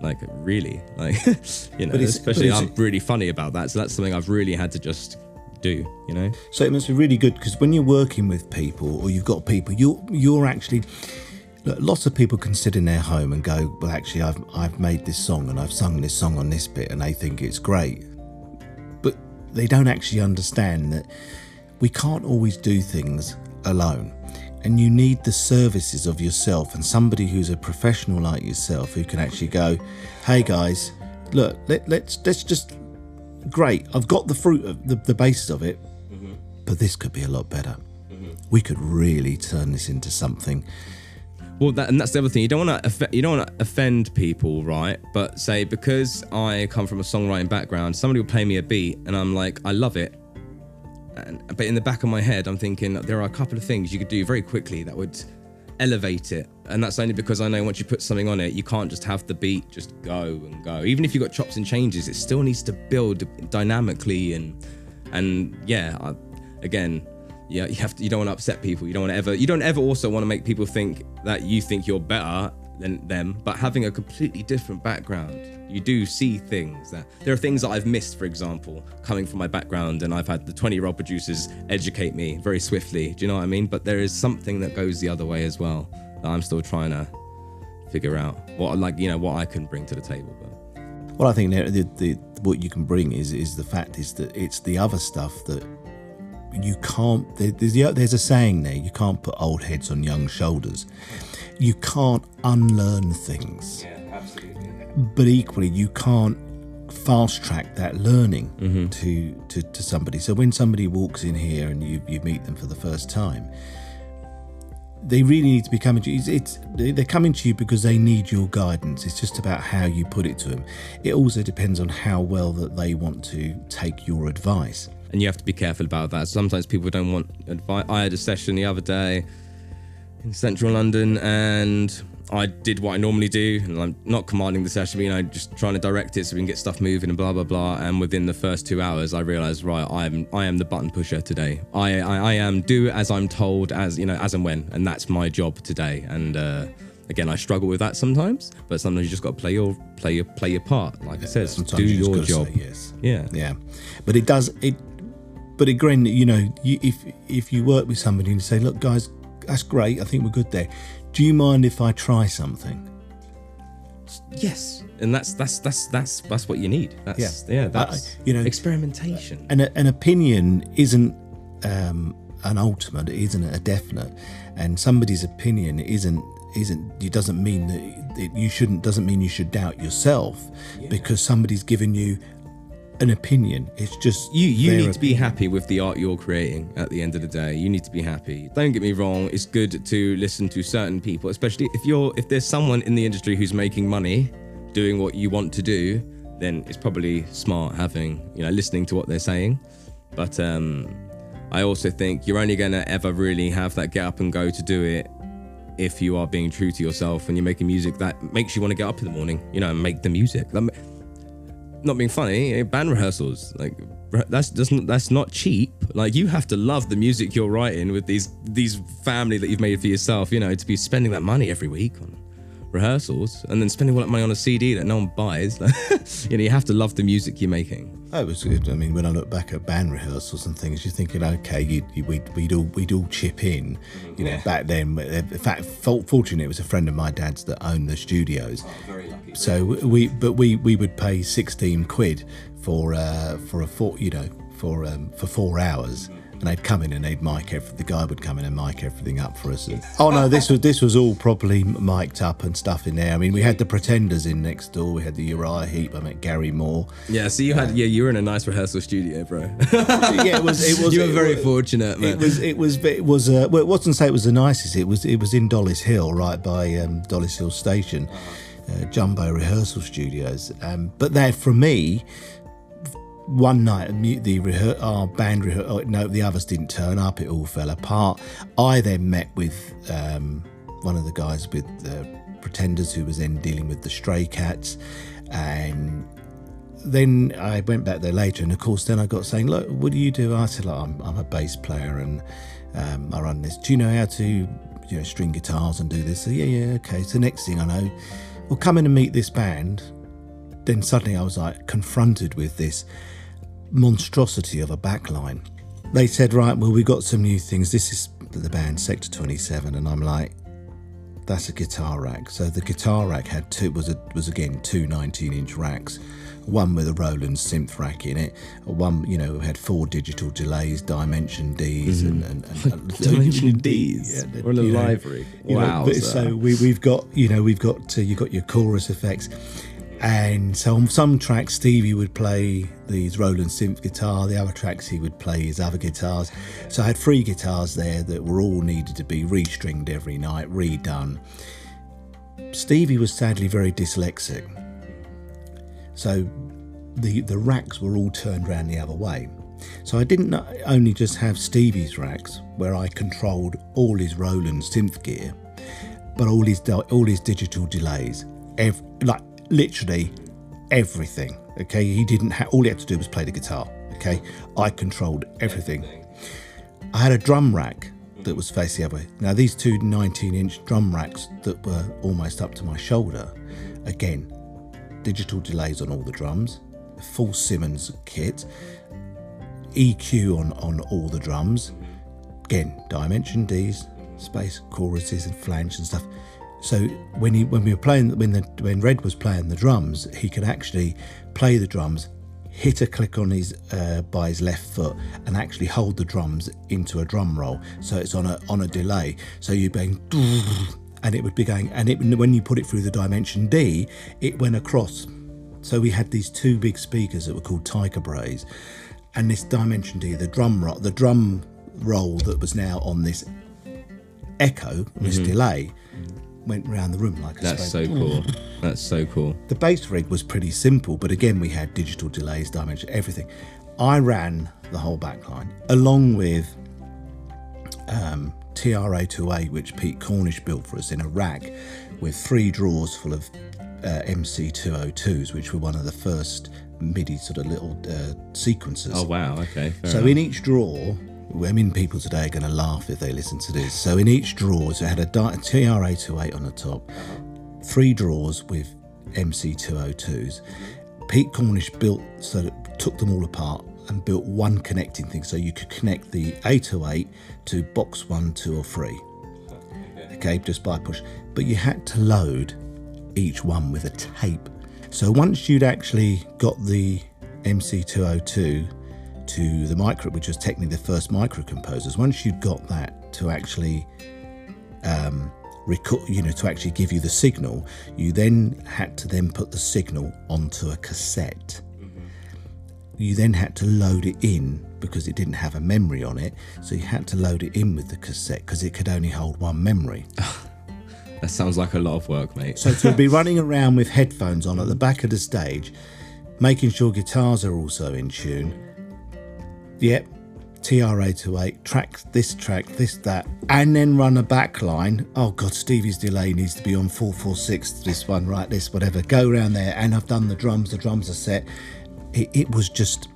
Like, really. Like, [LAUGHS] you know, especially I'm really funny about that. So that's something I've really had to just do, you know? So it must be really good because when you're working with people or you've got people, you're you're actually. Look, lots of people can sit in their home and go, "Well, actually, I've I've made this song and I've sung this song on this bit, and they think it's great," but they don't actually understand that we can't always do things alone, and you need the services of yourself and somebody who's a professional like yourself who can actually go, "Hey guys, look, let, let's let's just great. I've got the fruit of the, the basis of it, mm-hmm. but this could be a lot better. We could really turn this into something. Well, that, and that's the other thing. You don't want to you don't want to offend people, right? But say because I come from a songwriting background, somebody will play me a beat, and I'm like, I love it. And, but in the back of my head, I'm thinking there are a couple of things you could do very quickly that would elevate it. And that's only because I know once you put something on it, you can't just have the beat just go and go. Even if you've got chops and changes, it still needs to build dynamically and and yeah, I, again, yeah, you have to. You don't want to upset people. You don't want to ever. You don't ever also want to make people think that you think you're better than them. But having a completely different background, you do see things that there are things that I've missed. For example, coming from my background, and I've had the 20 year old producers educate me very swiftly. Do you know what I mean? But there is something that goes the other way as well that I'm still trying to figure out. What like you know what I can bring to the table. But Well, I think the, the, what you can bring is is the fact is that it's the other stuff that you can't. There's, there's a saying there: you can't put old heads on young shoulders. You can't unlearn things. yeah, absolutely. but equally you can't fast track that learning Mm-hmm. to, to to somebody so when somebody walks in here and you you meet them for the first time they really need to be coming to you it's, it's they- they're coming to you because they need your guidance it's just about how you put it to them it also depends on how well that they want to take your advice and you have to be careful about that. Sometimes people don't want advice. I had a session the other day in central London, and I did what I normally do, and I'm not commanding the session, but, you know, just trying to direct it so we can get stuff moving and blah blah blah. And within the first two hours, I realized, right, I'm I am the button pusher today. I I, I am do as I'm told, as you know, as and when, and that's my job today. And uh, again, I struggle with that sometimes, but sometimes you just got to play your play your play your part. Like I said, do you your job. yes Yeah. yeah but it does it but again you know you, if if you work with somebody and you say look guys that's great i think we're good there do you mind if i try something Yes, and that's that's that's that's that's what you need. That's Yeah. yeah, that's I- you know- experimentation. an, an opinion isn't um, an ultimate it isn't a definite and somebody's opinion isn't isn't it doesn't mean that it, you shouldn't doesn't mean you should doubt yourself because somebody's given you an opinion. It's just You you need to be happy with the art you're creating at the end of the day. You need to be happy. Don't get me wrong, it's good to listen to certain people, especially if you're if there's someone in the industry who's making money doing what you want to do, then it's probably smart having, you know, listening to what they're saying. But um I also think you're only gonna ever really have that get up and go to do it if you are being true to yourself and you're making music that makes you want to get up in the morning, you know, and make the music. That not being funny, eh, band rehearsals like that's doesn't that's not cheap. Like you have to love the music you're writing with these these family that you've made for yourself. You know, to be spending that money every week on rehearsals and then spending all that money on a CD that no one buys. [LAUGHS] you know, you have to love the music you're making. Oh, it was good. I mean, when I look back at band rehearsals and things, you're thinking, okay, you, you, we'd, we'd all we'd all chip in. You know, back then. In fact, for- fortunately, it was a friend of my dad's that owned the studios. Very lucky. So we, but we we would pay sixteen quid for uh, for a four, you know, for um, for four hours, and they'd come in and they'd mic every, the guy would come in and mic everything up for us. And, oh no, this was this was all properly mic'd up and stuff in there. I mean, we had the Pretenders in next door. We had the Uriah Heep. I met Gary Moore. Yeah, so you had yeah, you were in a nice rehearsal studio, bro. [LAUGHS] yeah, it was. It [LAUGHS] was. you were very was- fortunate, man. It was. It was. It was. Uh, well, it wasn't say it was the nicest. It was. It was in Dollis Hill, right by um, Dollis Hill Station, uh, Jumbo Rehearsal Studios. Um, but there, for me, one night the rehe- our band rehe- oh, no the others didn't turn up it all fell apart i then met with um, one of the guys with the pretenders who was then dealing with the stray cats and then I went back there later, and of course, then I got saying, "Look, what do you do?" I said, "Look, I'm, I'm a bass player, and um, I run this. Do you know how to, you know, string guitars and do this?" So yeah, yeah, okay. So next thing I know, well, come in and meet this band. Then suddenly I was like confronted with this monstrosity of a backline. They said, "Right, well, we got some new things. This is the band Sector 27," and I'm like, that's a guitar rack. So the guitar rack had two was a, was again two 19 inch racks, one with a Roland synth rack in it, one you know had four digital delays, Dimension Ds, and, and, and, [LAUGHS] and Dimension [LAUGHS] Ds. We're in a know, library. know, Wow. but so we we've got you know we've got uh, you got your chorus effects. And so on some tracks, Stevie would play these Roland synth guitar. The other tracks, he would play his other guitars. So I had three guitars there that were all needed to be restringed every night, redone. Stevie was sadly very dyslexic. So the, the racks were all turned around the other way. So I didn't only just have Stevie's racks where I controlled all his Roland synth gear, but all his all his digital delays, ev- like literally everything. Okay, he didn't have all he had to do was play the guitar. Okay, I controlled everything. I had a drum rack that was facing the other way. Now these two 19-inch drum racks that were almost up to my shoulder, again, digital delays on all the drums, full Simmons kit, EQ on on all the drums, again dimension D's, space choruses and flange and stuff. So when he when we were playing when the when Red was playing the drums, he could actually play the drums, hit a click on his uh, by his left foot, and actually hold the drums into a drum roll. So it's on a on a delay. So you're going. And it would be going, and it, when you put it through the dimension D, it went across. So we had these two big speakers that were called Tiger Brays, and this Dimension D, the drum roll, the drum roll that was now on this echo, this delay, went round the room like a That's so cool. [LAUGHS] That's so cool. The bass rig was pretty simple, but again, we had digital delays, dimension, everything. I ran the whole backline along with um, TRA2A, which Pete Cornish built for us in a rack with three drawers full of uh, MC202s, which were one of the first MIDI sort of little uh, sequencers. Oh wow. Okay. So enough. in each drawer, Mean, people today are going to laugh if they listen to this. So in each drawer, so it had a di- TR828 on the top, three drawers with MC202s. Pete Cornish built so that took them all apart and built one connecting thing, so you could connect the 808 to box one, two, or three. Okay, just by push. But you had to load each one with a tape. So once you'd actually got the MC202 to the micro, which was technically the first microcomposers, once you'd got that to actually um, record, you know, to actually give you the signal, you then had to then put the signal onto a cassette. you then had to load it in because it didn't have a memory on it. So you had to load it in with the cassette because it could only hold one memory. [LAUGHS] That sounds like a lot of work, mate. So to be [LAUGHS] running around with headphones on at the back of the stage, making sure guitars are also in tune. Yep, TR-828, track this track, this that, and then run a back line. Oh God, Stevie's delay needs to be on 446, this one, right, this, whatever. Go around there, and I've done the drums, the drums are set. It, it was just,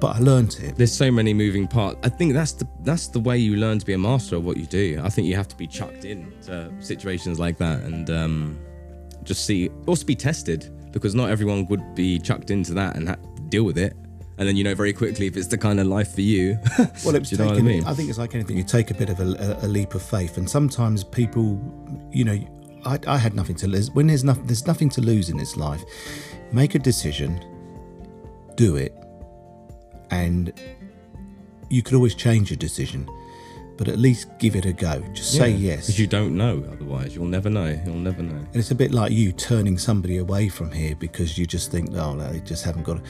but I learned it. There's so many moving parts. I think that's the that's the way you learn to be a master of what you do. I think you have to be chucked in to situations like that and um, just see, also be tested because not everyone would be chucked into that and deal with it. And then you know very quickly if it's the kind of life for you. [LAUGHS] Well, it's you know what I mean? I think it's like anything. You take a bit of a, a, leap of faith, and sometimes people, you know, I, I had nothing to lose. When there's nothing, there's nothing to lose in this life. Make a decision, do it, and you could always change your decision, but at least give it a go. Just say yes. Because you don't know otherwise. You'll never know. You'll never know. And it's a bit like you turning somebody away from here because you just think, oh, no, they just haven't got.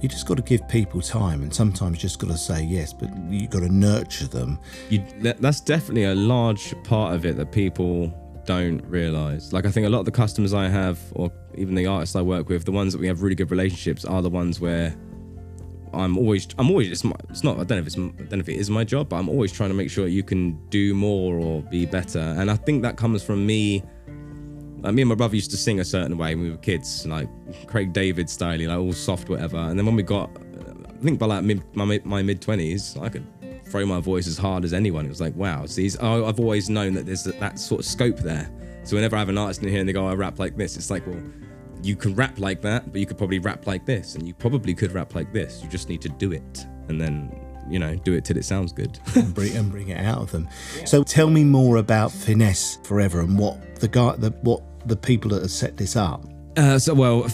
You just got to give people time, and sometimes just got to say yes, but you got to nurture them. you that's definitely a large part of it that people don't realize like i think a lot of the customers i have or even the artists i work with the ones that we have really good relationships are the ones where i'm always i'm always it's, my, it's not i don't know if it's i don't know if it is my job but i'm always trying to make sure you can do more or be better and i think that comes from me like me and my brother used to sing a certain way when we were kids, like Craig David style, like all soft, whatever. And then when we got, I think by like mid, my my mid twenties, I could throw my voice as hard as anyone. It was like, wow. So oh, I've always known that there's that, that sort of scope there. So whenever I have an artist in here and they go, I rap like this, it's like, well, you can rap like that, but you could probably rap like this, and you probably could rap like this. You just need to do it, and then you know, do it till it sounds good. [LAUGHS] and bring, and bring it out of them. So tell me more about Finesse Forever and what the guy, the, what the people that have set this up. Uh, so well, [LAUGHS]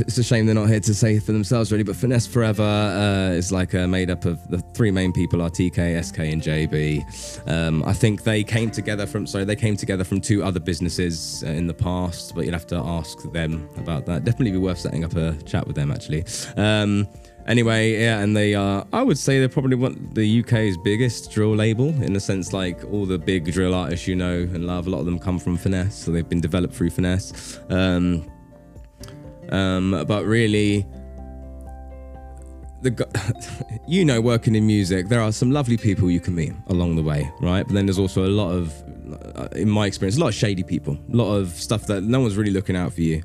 it's a shame they're not here to say for themselves really. But Finesse Forever uh, is like uh, made up of the three main people are TK, SK, and JB. Um, I think they came together from sorry they came together from two other businesses uh, in the past, but you'd have to ask them about that. Definitely be worth setting up a chat with them actually. Um, Anyway, yeah, and they are. I would say they're probably one the UK's biggest drill label in the sense like all the big drill artists you know and love. A lot of them come from Finesse, so they've been developed through Finesse. Um, um, but really, the [LAUGHS] you know, working in music, there are some lovely people you can meet along the way, right? But then there's also a lot of, uh, in my experience, a lot of shady people, a lot of stuff that no one's really looking out for you.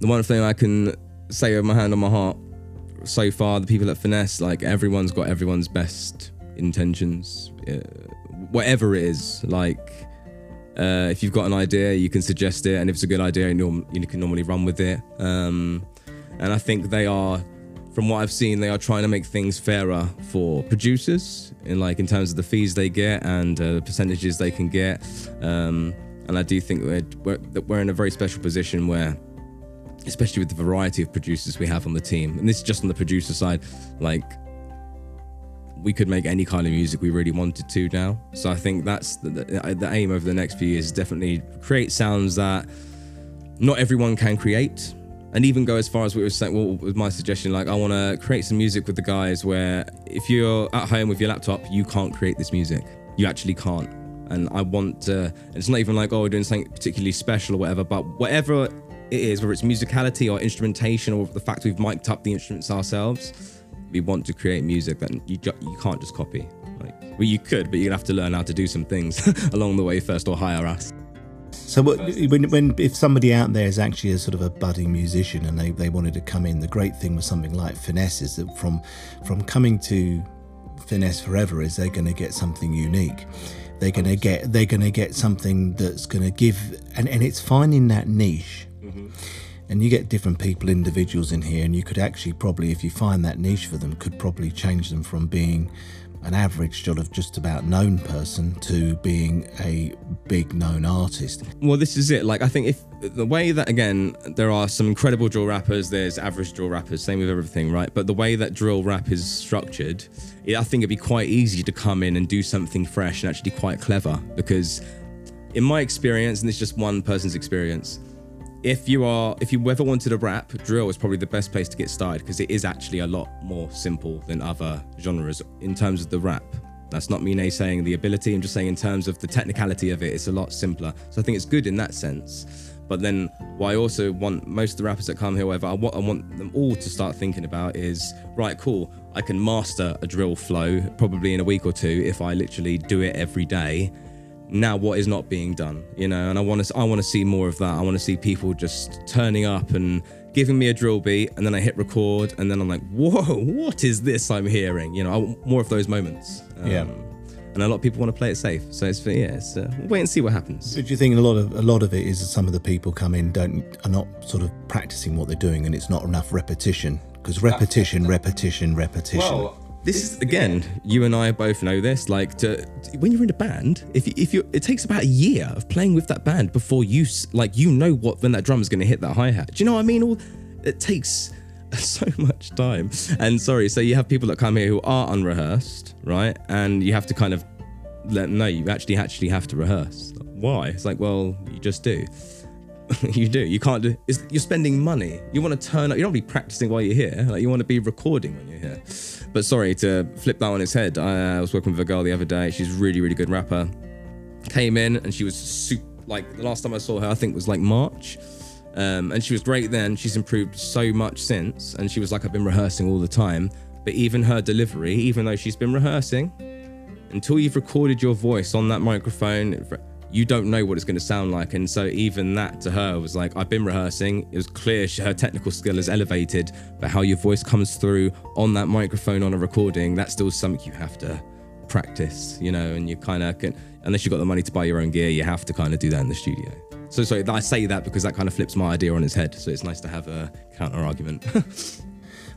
The one thing I can say with my hand on my heart so far, the people at Finesse, like everyone's got everyone's best intentions, uh, whatever it is. Like, uh, if you've got an idea, you can suggest it, and if it's a good idea, you, can normally run with it. Um, and I think they are, from what I've seen, they are trying to make things fairer for producers, in like in terms of the fees they get and uh, the percentages they can get. Um, and I do think we're, we're that we're in a very special position where especially with the variety of producers we have on the team. And this is just on the producer side, like we could make any kind of music we really wanted to now. So I think that's the, the, the aim over the next few years is definitely create sounds that not everyone can create. And even go as far as we were saying, well, with my suggestion, like I want to create some music with the guys where if you're at home with your laptop, you can't create this music. You actually can't. And I want to, it's not even like, oh, we're doing something particularly special or whatever, but whatever it is, whether it's musicality or instrumentation or the fact we've mic'd up the instruments ourselves, we want to create music that you ju- you can't just copy. Like, well, you could, but you'd have to learn how to do some things [LAUGHS] along the way first, or hire us. So what, when, when if somebody out there is actually a sort of a budding musician and they, they wanted to come in, the great thing with something like Finesse is that from from coming to Finesse Forever is they're going to get something unique. They're going to get they're going to get something that's going to give and, and it's finding that niche. And you get different people, individuals in here, and you could actually probably, if you find that niche for them, could probably change them from being an average sort of just about known person to being a big known artist. Well, this is it. Like, I think if the way that again, there are some incredible drill rappers, there's average drill rappers, same with everything, right? But the way that drill rap is structured, it, I think it'd be quite easy to come in and do something fresh and actually quite clever. Because, in my experience, and is just one person's experience, if you are if you ever wanted a rap, drill is probably the best place to get started because it is actually a lot more simple than other genres in terms of the rap. That's not me naysaying the ability. I'm just saying in terms of the technicality of it, it's a lot simpler. So I think it's good in that sense. But then what I also want most of the rappers that come here, whatever, I want them all to start thinking about is right, cool. I can master a drill flow probably in a week or two if I literally do it every day. Now, what is not being done, you know? And I want to, I want to see more of that. I want to see people just turning up and giving me a drill beat, and then I hit record, and then I'm like, whoa, what is this I'm hearing? You know, I want more of those moments. Um, Yeah. And a lot of people want to play it safe, so it's yeah, it's, uh, we'll wait and see what happens. Do you think a lot of a lot of it is that some of the people come in don't are not sort of practicing what they're doing, and it's not enough repetition because repetition, repetition, repetition. This is again you and i both know this like to when you're in a band if if you it takes about a year of playing with that band before you like you know what when that drum is going to hit that hi-hat do you know what i mean all it takes [LAUGHS] so much time and sorry so you have people that come here who are unrehearsed right and you have to kind of let them know you actually actually have to rehearse why it's like well you just do [LAUGHS] you do. You can't do. It's, you're spending money. You want to turn up. You don't want to be practicing while you're here. Like you want to be recording when you're here. But sorry to flip that on its head. I uh, was working with a girl the other day. She's really, really good rapper. Came in and she was super. Like the last time I saw her, I think was like March. Um, and she was great then. She's improved so much since. And she was like, I've been rehearsing all the time. But even her delivery, even though she's been rehearsing, until you've recorded your voice on that microphone, you don't know what it's going to sound like. And so even that to her was like, I've been rehearsing. It was clear her technical skill is elevated, but how your voice comes through on that microphone on a recording, that's still something you have to practice, you know, and you kind of can, unless you've got the money to buy your own gear, you have to kind of do that in the studio. So sorry, I say that because that kind of flips my idea on its head. So it's nice to have a counter argument. [LAUGHS]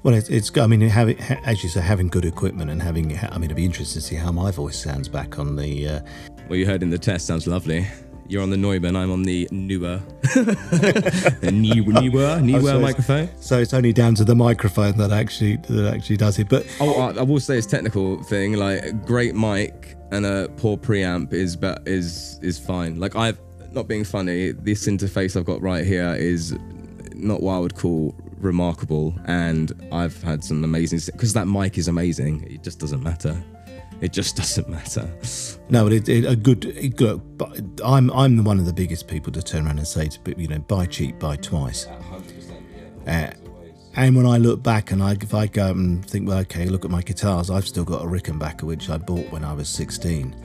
Well, it's, it's I mean, having, ha- as you say, having good equipment and having. I mean, it'd be interesting to see how my voice sounds back on the. Uh, What you heard in the test sounds lovely. You're on the Neumann, I'm on the newer, [LAUGHS] the new, newer, newer sorry. microphone. so it's only down to the microphone that actually that actually does it. But Oh, I, I will say it's technical thing. Like a great mic and a poor preamp is but is is fine. Like I've not being funny. This interface I've got right here is not what I would call remarkable, and I've had some amazing because that mic is amazing. It just doesn't matter. It just [LAUGHS] doesn't matter. No, but it, it, a good it, look. I'm I'm the one of the biggest people to turn around and say to people, you know, buy cheap, buy twice. Uh, and when I look back and I, if I go and think, well, okay, look at my guitars, I've still got a Rickenbacker which I bought when I was 16.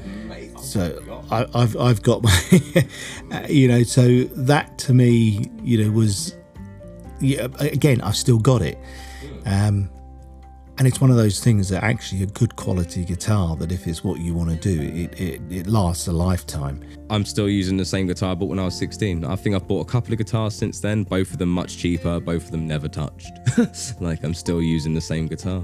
So I, I've I've got my, [LAUGHS] you know, so that to me, you know, was, yeah. Again, I've still got it. Um, and it's one of those things that actually a good quality guitar that if it's what you want to do it, it, it lasts a lifetime I'm still using the same guitar I bought when I was 16. I think I've bought a couple of guitars since then, both of them much cheaper, both of them never touched. [LAUGHS] like I'm still using the same guitar.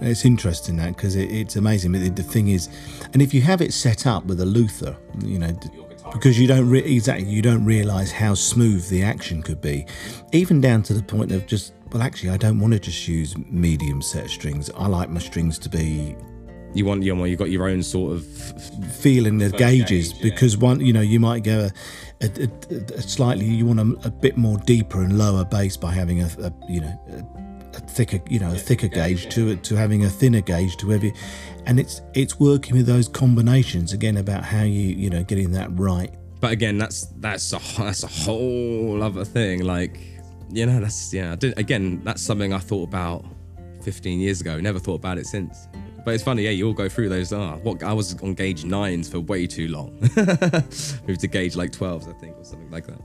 it's interesting that because it, it's amazing but the, the thing is and if you have it set up with a luthier you know because you don't re- exactly you don't realize how smooth the action could be even down to the point of just well actually i don't want to just use medium set strings. I like my strings to be You want, you know, you got your own sort of feeling the gauges because one you know you might go a, a, a, a slightly you want a, a bit more deeper and lower bass by having a, you know a, a thicker you know a thicker gauge to to having a thinner gauge to every and it's it's working with those combinations again about how you you know getting that right. But again, that's that's a that's a whole other thing. Like, you know, that's yeah. Again, that's something I thought about 15 years ago. Never thought about it since. But it's funny, yeah. You all go through those. Ah, what I was on gauge nines for way too long. [LAUGHS] Moved to gauge like 12s, I think, or something like that.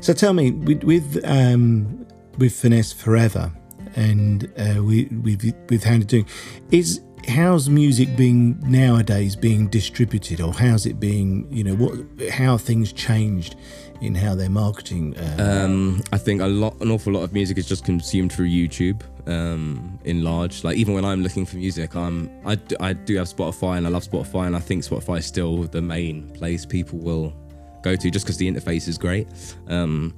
so tell me with with um with finesse forever and uh, we, with with to doing is how's music being nowadays being distributed or how's it being you know what how things changed in how they're marketing uh, Um, I think a lot, an awful lot of music is just consumed through YouTube. Um, in large, like even when I'm looking for music, I'm I, d- I do have Spotify and I love Spotify and I think Spotify is still the main place people will go to just because the interface is great. Um,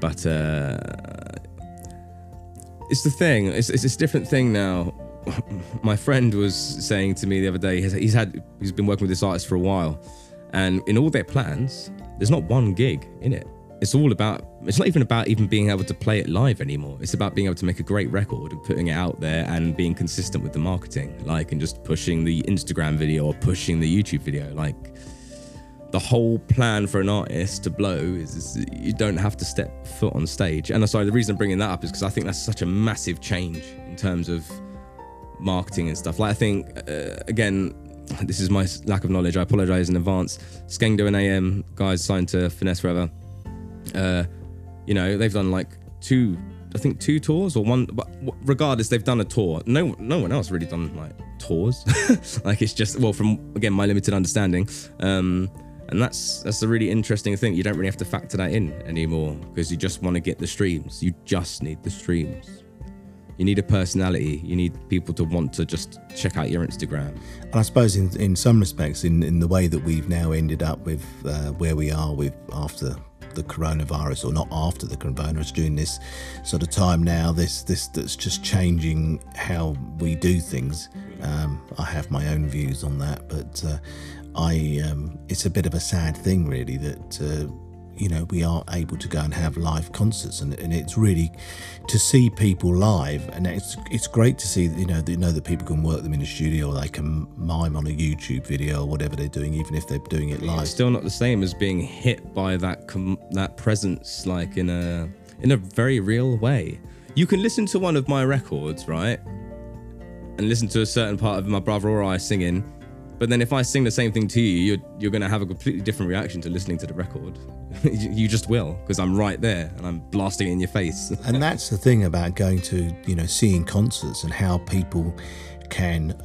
but uh, it's the thing. It's, it's a different thing now. [LAUGHS] My friend was saying to me the other day. He's, he's had he's been working with this artist for a while, and in all their plans, there's not one gig in it. it's all about it's not even about even being able to play it live anymore. It's about being able to make a great record and putting it out there and being consistent with the marketing like and just pushing the instagram video or pushing the youtube video. Like the whole plan for an artist to blow is, is you don't have to step foot on stage. And I'm sorry the reason i'm bringing that up is because i think that's such a massive change in terms of marketing and stuff. Like i think uh, again this is my lack of knowledge i apologize in advance skengdo and AM guys signed to finesse forever uh, you know, they've done like two, I think two tours or one. But regardless, they've done a tour. No, no one else really done like tours. [LAUGHS] like it's just well, from again my limited understanding. Um, and that's that's a really interesting thing. You don't really have to factor that in anymore because you just want to get the streams. You just need the streams. You need a personality. You need people to want to just check out your Instagram. And I suppose in in some respects, in in the way that we've now ended up with uh, where we are with after the coronavirus or not after the coronavirus during this sort of time now this this that's just changing how we do things um, I have my own views on that but uh, I um, it's a bit of a sad thing really that uh, you know we are able to go and have live concerts and, and it's really to see people live and it's it's great to see you know they know that people can work them in a studio or they can mime on a youtube video or whatever they're doing even if they're doing it live. It's still not the same as being hit by that com- that presence like in a in a very real way. You can listen to one of my records right and listen to a certain part of my brother or i singing but then if I sing the same thing to you, you're, you're going to have a completely different reaction to listening to the record. [LAUGHS] you just will, because I'm right there and I'm blasting it in your face. [LAUGHS] and that's the thing about going to, you know, seeing concerts and how people can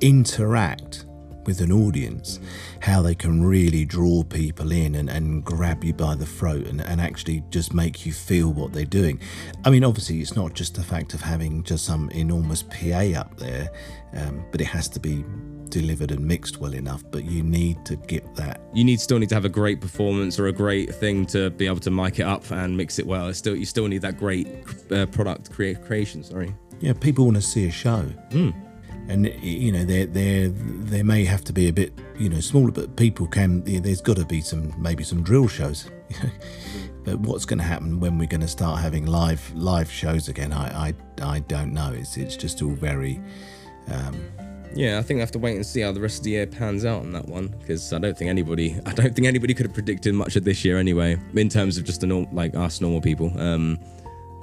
interact with an audience, how they can really draw people in and, and grab you by the throat and, and actually just make you feel what they're doing. I mean, obviously, it's not just the fact of having just some enormous PA up there, um, but it has to be delivered and mixed well enough, but you need to get that. You need still need to have a great performance or a great thing to be able to mic it up and mix it well. It's still you still need that great uh, product create creation. Sorry. Yeah, people want to see a show. Mm. And you know, there there there may have to be a bit you know smaller, but people can. There's got to be some maybe some drill shows. [LAUGHS] but what's going to happen when we're going to start having live live shows again? I I, I don't know. It's it's just all very. Um, yeah, I think I have to wait and see how the rest of the year pans out on that one because I don't think anybody, [LAUGHS] I don't think anybody could have predicted much of this year anyway, in terms of just the norm, like us normal people. Um,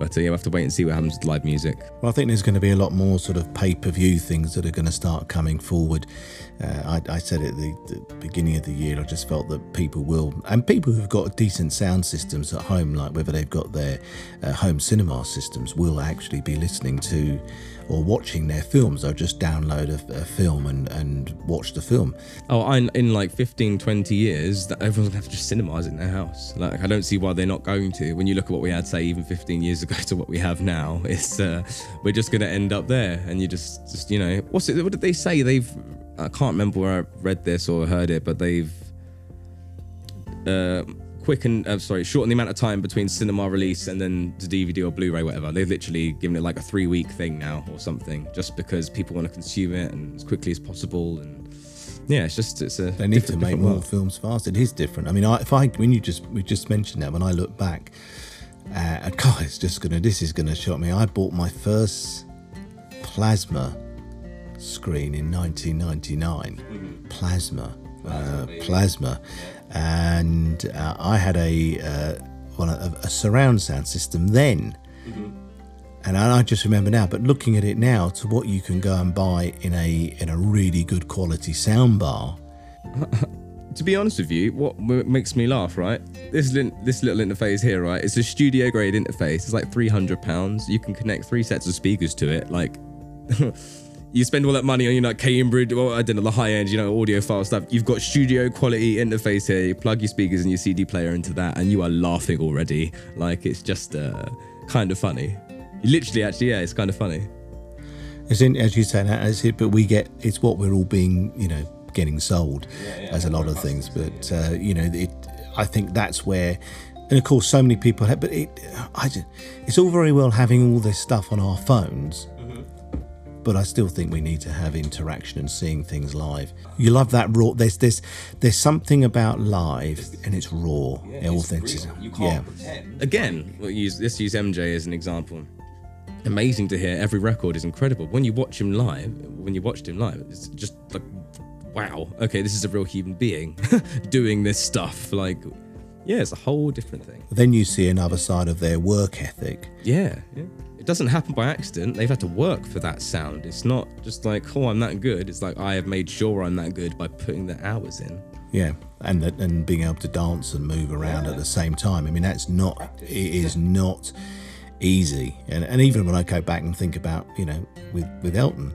but uh, yeah, we'll have to wait and see what happens with live music. Well, I think there's going to be a lot more sort of pay per view things that are going to start coming forward. Uh, I, I, said at the, the, beginning of the year, I just felt that people will, and people who've got decent sound systems at home, like whether they've got their uh, home cinema systems, will actually be listening to or watching their films. They'll just download a, a film and, and watch the film. Oh, I, in like 15, 20 years, that everyone's gonna have to just cinemas in their house. Like, I don't see why they're not going to. When you look at what we had, say, even 15 years ago [LAUGHS] to what we have now, it's uh, we're just gonna end up there. And you just, just you know, what's it? What did they say? They've, I can't remember where I read this or heard it, but they've. Uh, quicken, uh, sorry, shorten the amount of time between cinema release and then the DVD or Blu-ray, whatever. They've literally given it like a three-week thing now or something, just because people want to consume it and as quickly as possible. And yeah, it's just it's a. They need to make more world. films fast. It is different. I mean, I, if I when you just we just mentioned that when I look back, uh, [LAUGHS] God, it's just gonna this is gonna shock me. I bought my first plasma screen in 1999. Mm-hmm. Plasma. Uh, plasma, and uh, I had a uh, well a, a, surround sound system then. Mm-hmm. And I just remember now, but looking at it now, to what you can go and buy in a in a really good quality soundbar. [LAUGHS] to be honest with you, what makes me laugh, right? This this little interface here, right? It's a studio grade interface. It's like three hundred pounds. You can connect three sets of speakers to it. Like, [LAUGHS] you spend all that money on, you know, Cambridge, well, I don't know, the high end, you know, audiophile stuff. You've got studio quality interface here. You plug your speakers and your CD player into that, and you are laughing already. Like, it's just uh, kind of funny. Literally, actually, yeah, it's kind of funny. It's in, as you say, that, as it, but we get, it's what we're all being, you know, getting sold yeah, yeah, as a lot of things. But, uh, you know, it, I think that's where and of course so many people have but it I it's all very well having all this stuff on our phones but I still think we need to have interaction and seeing things live. You love that raw. There's this. There's something about live, and it's raw, authentic. Yeah, Again, we'll use, let's use MJ as an example. Amazing to hear. Every record is incredible. When you watch him live, when you watched him live, it's just like, wow. Okay, this is a real human being [LAUGHS] doing this stuff. Like, yeah, it's a whole different thing. then you see another side of their work ethic. Yeah, yeah. It doesn't happen by accident. They've had to work for that sound. It's not just like, oh, I'm that good. It's like I have made sure I'm that good by putting the hours in. Yeah, and and being able to dance and move around at the same time. I mean, that's not. It is not easy. And and even when I go back and think about, you know, with with Elton,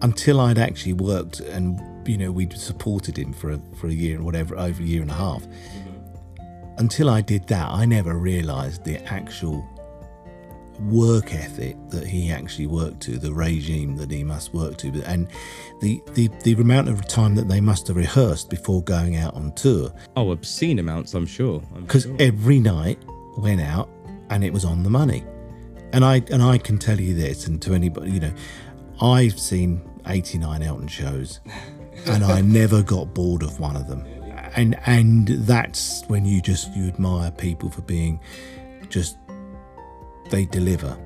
until I'd actually worked and you know we'd supported him for a, for a year or whatever, over a year and a half. Mm-hmm. Until I did that, I never realised the actual work ethic that he actually worked to, the regime that he must work to, and the, the, the amount of time that they must have rehearsed before going out on tour. Oh, obscene amounts, I'm sure. Because sure. every night went out and it was on the money. And I and I can tell you this, and to anybody, you know, I've seen 89 Elton shows, [LAUGHS] and I never got bored of one of them. And and that's when you just you admire people for being just they deliver.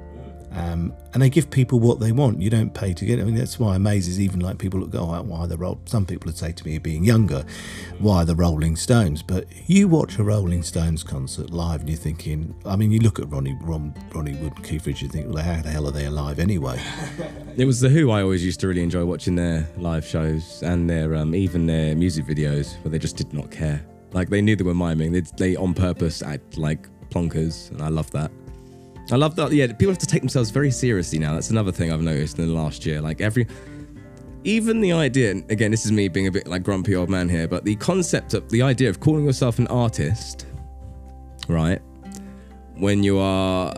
Um, and they give people what they want. You don't pay to get. I mean, that's why amazes even like people that go, oh, why the roll? Some people would say to me, being younger, why the Rolling Stones? But you watch a Rolling Stones concert live, and you're thinking, I mean, you look at Ronnie, Ron, Ronnie Wood, and Keith Richards, and think, well, how the hell are they alive anyway? [LAUGHS] It was the Who I always used to really enjoy watching their live shows and their um, even their music videos where they just did not care. Like they knew they were miming. They they on purpose act like plonkers, and I love that. I love that. Yeah, people have to take themselves very seriously now. That's another thing I've noticed in the last year. Like every, even the idea. Again, this is me being a bit like grumpy old man here, but the concept of the idea of calling yourself an artist, right? When you are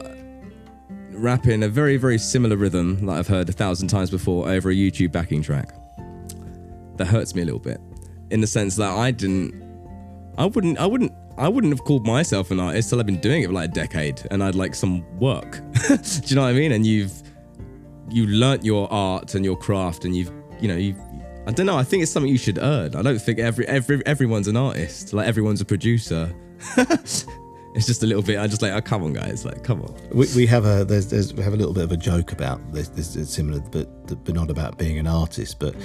rapping a very, very similar rhythm that I've heard a thousand times before over a YouTube backing track. That hurts me a little bit. In the sense that I didn't I wouldn't I wouldn't I wouldn't have called myself an artist till I've been doing it for like a decade and I'd like some work. [LAUGHS] Do you know what I mean? And you've you learnt your art and your craft and you've you know, you I don't know, I think it's something you should earn. I don't think every every everyone's an artist. Like everyone's a producer. [LAUGHS] it's just a little bit I just like, oh come on guys, like come on. we, we have a there's, there's we have a little bit of a joke about this. This is similar, but but not about being an artist. But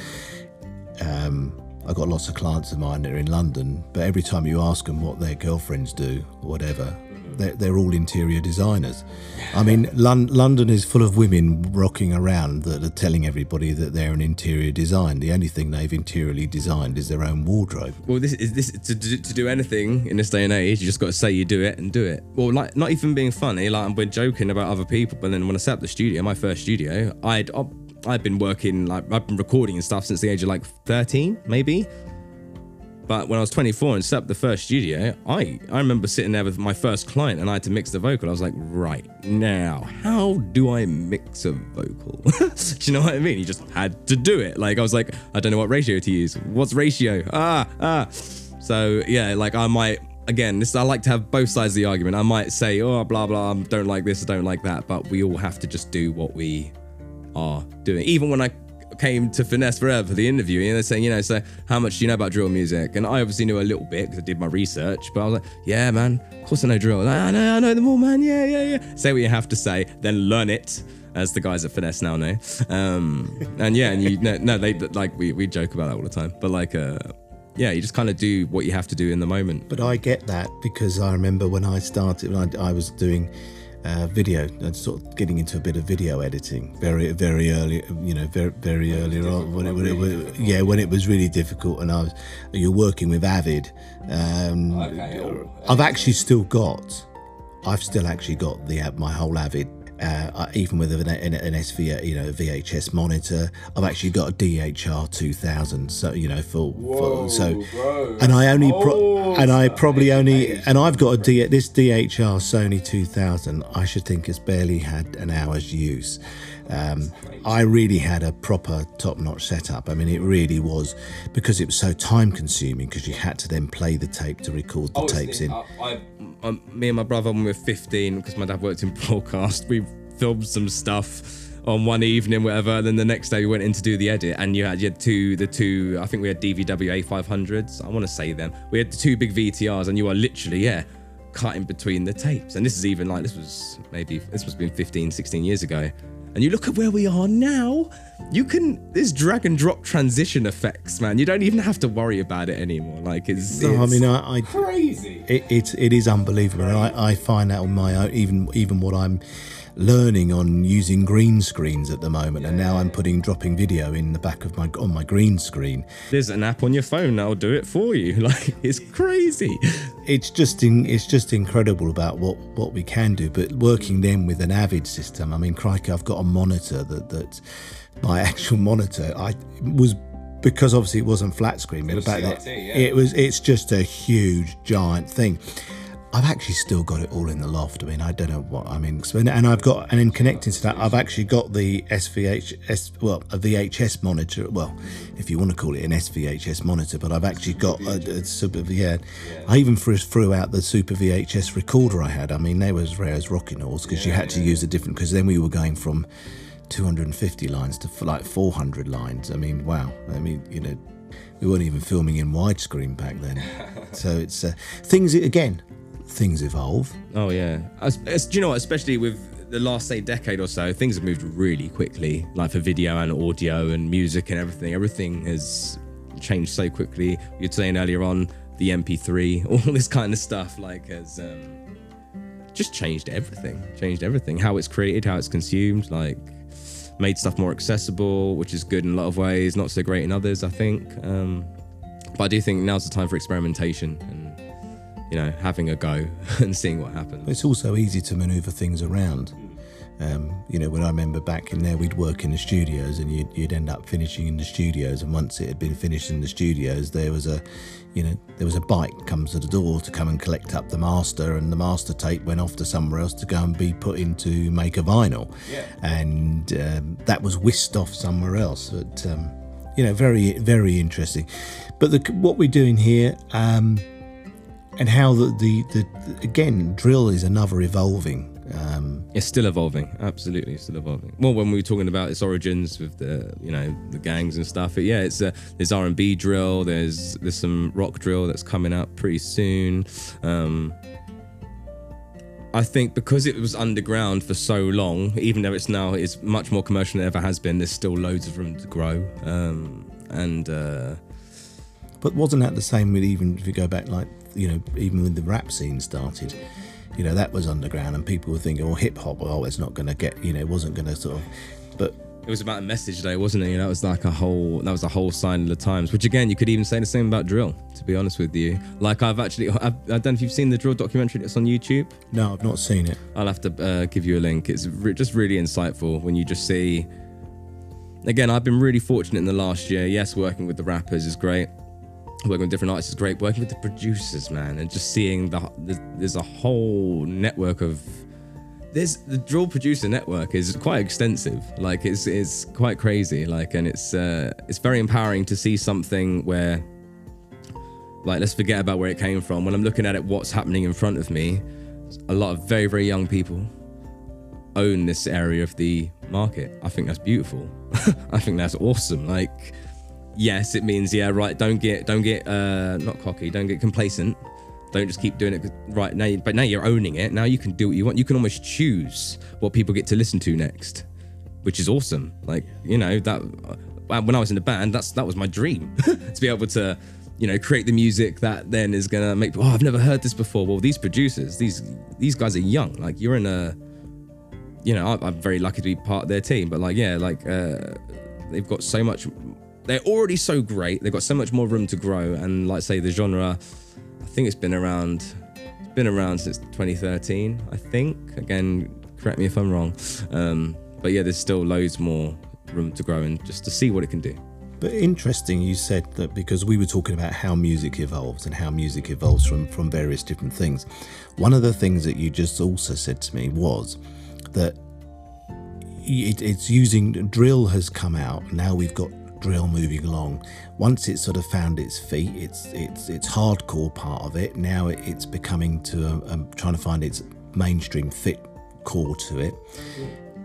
um, I've got lots of clients of mine that are in London. But every time you ask them what their girlfriends do, or whatever, they're, they're all interior designers. I mean, Lon- London is full of women rocking around that are telling everybody that they're an interior design. The only thing they've interiorly designed is their own wardrobe. Well, this is this to, do- to do anything in this day and age. You just got to say you do it and do it. Well, like not even being funny. Like we're joking about other people, but then when I set up the studio, my first studio, I'd I'd been working like I've been recording and stuff since the age of like 13, maybe. But when I was 24 and set up the first studio, I I remember sitting there with my first client and I had to mix the vocal. I was like, right now, how do I mix a vocal? [LAUGHS] do you know what I mean? You just had to do it. Like I was like, I don't know what ratio to use. What's ratio? Ah ah. So yeah, like I might again, this I like to have both sides of the argument. I might say, oh blah blah, don't like this, I don't like that, but we all have to just do what we are doing. Even when I came to Finesse Forever for the interview, and they're saying, you know, so how much do you know about drill music? And I obviously knew a little bit because I did my research, but I was like, yeah, man, of course I know drill. Like, I know, I know them all, man. Yeah, yeah, yeah. Say what you have to say, then learn it. As the guys at Finesse now know, um, [LAUGHS] and yeah, and you no, no, they like we we joke about that all the time, but like, uh, yeah, you just kind of do what you have to do in the moment. But I get that because I remember when I started, when I, I was doing uh, video, and sort of getting into a bit of video editing very, very early, you know, very, very earlier on. When it, when it was, yeah, when it was really difficult, and I was, you're working with Avid. Um, I've actually still got, I've still actually got the my whole Avid. Uh, even with an, an, an SV, you know, VHS monitor, I've actually got a DHR 2000. So you know, for, for so, and I only, pro- and I probably only, and I've got a D, this DHR Sony 2000. I should think has barely had an hour's use. Um, I really had a proper top-notch setup. I mean, it really was because it was so time-consuming because you had to then play the tape to record the tapes in. I, um, me and my brother when we were 15, because my dad worked in [LAUGHS] broadcast, we filmed some stuff on one evening, whatever. And Then the next day we went in to do the edit, and you had you had two the two. I think we had DVWA A500s. I want to say them. We had the two big VTRs, and you are literally yeah cutting between the tapes. And this is even like this was maybe this must have been 15, 16 years ago. And you look at where we are now. You can there's drag and drop transition effects, man. You don't even have to worry about it anymore. Like it's, No, I mean, I, I crazy. it, it it is unbelievable, and I, I find that on my own, even even what I'm learning on using green screens at the moment, and now I'm putting dropping video in the back of my on my green screen. There's an app on your phone that'll do it for you. [LAUGHS] Like it's crazy. It's just in, it's just incredible about what what we can do. But working then with an Avid system, I mean, crikey, I've got a monitor that that my [LAUGHS] actual monitor I was. Because obviously it wasn't flat screen, but back then CRT, yeah. it was. It's just a huge, giant thing. I've actually still got it all in the loft. I mean, I don't know what I mean. And I've got, and in connecting to that, I've actually got the SVHS, well, a VHS monitor. Well, if you want to call it an SVHS monitor, but I've actually got a, a super, yeah. I even threw, threw out the super VHS recorder I had. I mean, they were as rare as rocking horse because you had to use a different, because then we were going from 250 lines to like 400 lines. I mean, wow. I mean, you know, we weren't even filming in widescreen back then. [LAUGHS] so it's uh, things again, things evolve. Oh yeah. As, as- do you know what? Especially with the last say decade or so, things have moved really quickly. Like for video and audio and music and everything, everything has changed so quickly. You were saying earlier on the MP3, [LAUGHS] all this kind of stuff, like has um, just changed everything. Changed everything. How it's created, how it's consumed, like made stuff more accessible, which is good in a lot of ways, not so great in others, I think. Um, but I do think now's the time for experimentation you know having a go [LAUGHS] and seeing what happens. It's also easy to maneuver things around. Um, you know, when I remember back in there, we'd work in the studios, and you'd, you'd end up finishing in the studios. And once it had been finished in the studios, there was a, you know, there was a bike comes to the door to come and collect up the master, and the master tape went off to somewhere else to go and be put into make a vinyl, and um, that was whisked off somewhere else. But um, you know, very very interesting. But the, what we're doing here. Um, and how the, the, the again drill is another evolving um, It's still evolving, absolutely still evolving. Well, when we were talking about its origins with the you know the gangs and stuff, but yeah, it's uh, there's R and B drill, there's there's some rock drill that's coming up pretty soon. Um, I think because it was underground for so long, even though it's now it's much more commercial than it ever has been, there's still loads of room to grow. Um, and uh, but wasn't that the same with even if you go back like you know even when the rap scene started you know that was underground and people were thinking well hip hop oh it's not going to get you know it wasn't going to sort of but It was about a message though, wasn't it? You know, that was like a whole that was a whole sign of the times. Which again, you could even say the same about drill. To be honest with you, like I've actually, I've, I don't know if you've seen the drill documentary that's on YouTube. no i've not seen it I'll have to uh, give you a link. It's re- just really insightful when you just see. Again, I've been really fortunate in the last year. Yes, working with the rappers is great. Working with different artists is great. Working with the producers, man, and just seeing the there's, a whole network of there's the drill producer network is quite extensive. Like it's it's quite crazy. Like and it's uh, it's very empowering to see something where like let's forget about where it came from. When I'm looking at it, what's happening in front of me, a lot of very very young people own this area of the market. I think that's beautiful. [LAUGHS] I think that's awesome. Like yes, it means yeah, right. Don't get don't get uh not cocky. Don't get complacent. Don't just keep doing it right now. But now you're owning it. Now you can do what you want. You can almost choose what people get to listen to next, which is awesome. Like you know that uh, when I was in the band, that's that was my dream [LAUGHS] to be able to you know create the music that then is gonna make. Oh, I've never heard this before. Well, these producers, these these guys are young. Like you're in a you know, I'm, I'm very lucky to be part of their team. But like, yeah, like uh, they've got so much. They're already so great. They've got so much more room to grow. And like, say the genre, I think it's been around. It's been around since 2013. I think. Again, correct me if I'm wrong. Um, but yeah, there's still loads more room to grow and just to see what it can do. But interesting, you said that because we were talking about how music evolves and how music evolves from, from various different things. One of the things that you just also said to me was that it, it's using drill has come out. Now we've got drill moving along. Once it's sort of found its feet, it's it's it's hardcore part of it. Now it, it's becoming to um, trying to find its mainstream fit core to it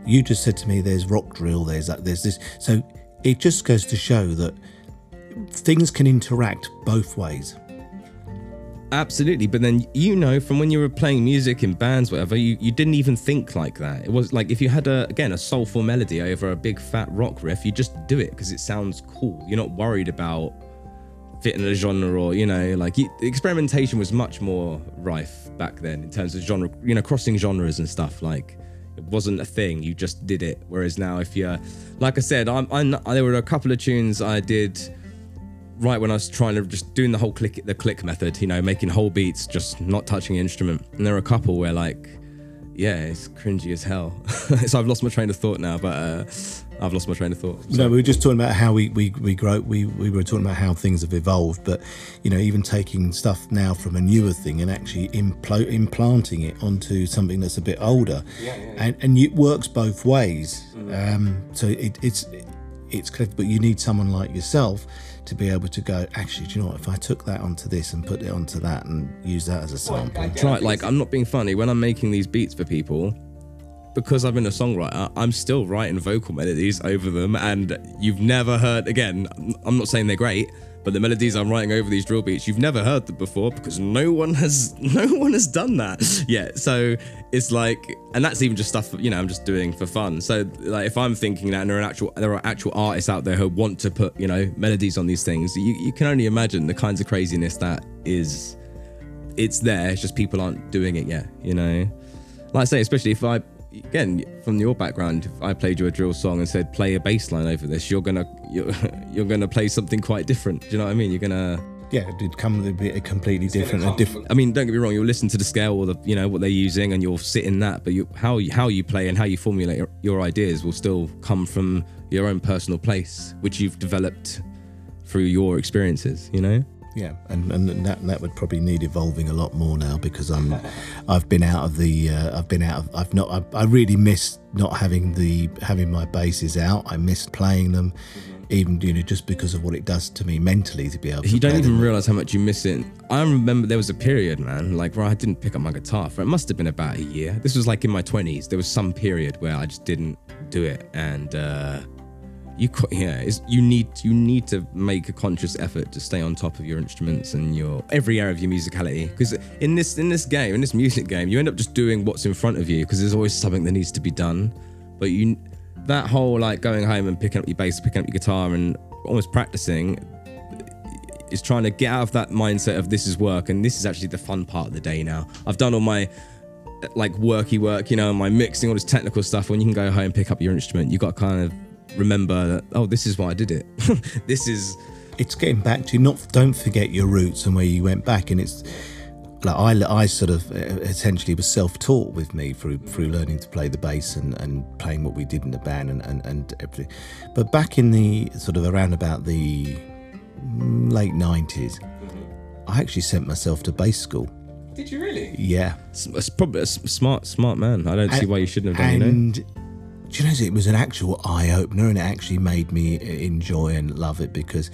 you just said to me, "There's rock drill. There's that. There's this." So it just goes to show that things can interact both ways. Absolutely, but then you know from when you were playing music in bands, whatever, you, you didn't even think like that. It was like if you had a again a soulful melody over a big fat rock riff, you just do it because it sounds cool. You're not worried about fitting a genre or you know like you, experimentation was much more rife back then in terms of genre, you know, crossing genres and stuff. Like it wasn't a thing; you just did it. Whereas now, if you're like I said, I'm, I'm there were a couple of tunes I did right when I was trying to just doing the whole click the click method, you know, making whole beats, just not touching the instrument. And there are a couple where like, yeah, it's cringy as hell. [LAUGHS] so I've lost my train of thought now, but uh, I've lost my train of thought. No, we were just talking about how we we we grow. We we were talking about how things have evolved, but you know, even taking stuff now from a newer thing and actually impl- implanting it onto something that's a bit older, yeah, yeah, yeah. and and it works both ways. Mm-hmm. Um, so it, it's it's clever, but you need someone like yourself to be able to go, actually, do you know what? If I took that onto this and put it onto that and use that as a sample. Well, right, like I'm not being funny. When I'm making these beats for people, because I've been a songwriter, I'm still writing vocal melodies over them. And you've never heard, again, I'm not saying they're great, but the melodies I'm writing over these drill beats, you've never heard them before because no one has [LAUGHS] no one has done that yet. So it's like, and that's even just stuff you know I'm just doing for fun. So like if I'm thinking that and there are actual there are actual artists out there who want to put you know melodies on these things, you you can only imagine the kinds of craziness that is. It's there. It's just people aren't doing it yet. You know, like I say, especially if I again from your background if i played you a drill song and said play a bass line over this you're gonna you're, [LAUGHS] you're gonna play something quite different do you know what i mean you're gonna yeah, it'd come with a bit completely different. A different. I mean, don't get me wrong. You'll listen to the scale or the, you know, what they're using, and you'll sit in that. But you, how you, how you play and how you formulate your, your ideas will still come from your own personal place, which you've developed through your experiences. You know. Yeah, and, and that that would probably need evolving a lot more now because I'm, [LAUGHS] I've been out of the, uh, I've been out of, I've not, I, I, really miss not having the having my basses out. I miss playing them, mm-hmm. even you know just because of what it does to me mentally to be able. To You don't even them. realize how much you miss it. I remember there was a period, man, like where I didn't pick up my guitar for it must have been about a year. This was like in my twenties. There was some period where I just didn't do it, and. uh you yeah you need you need to make a conscious effort to stay on top of your instruments and your every area of your musicality. Because in this in this game in this music game you end up just doing what's in front of you because there's always something that needs to be done. But you that whole like going home and picking up your bass picking up your guitar and almost practicing is trying to get out of that mindset of this is work and this is actually the fun part of the day now. I've done all my like worky work you know my mixing all this technical stuff. When you can go home and pick up your instrument you got kind of remember that oh this is why I did it. [LAUGHS] this is it's getting back to not don't forget your roots and where you went back and it's like I, I sort of uh, essentially was self-taught with me through through learning to play the bass and, and playing what we did in the band and, and, and everything. But back in the sort of around about the late 90s, I actually sent myself to bass school. Did you really? Yeah. It's probably a smart, smart man. I don't see why you shouldn't have done. And you know? Do you know it was an actual eye opener and it actually made me enjoy and love it because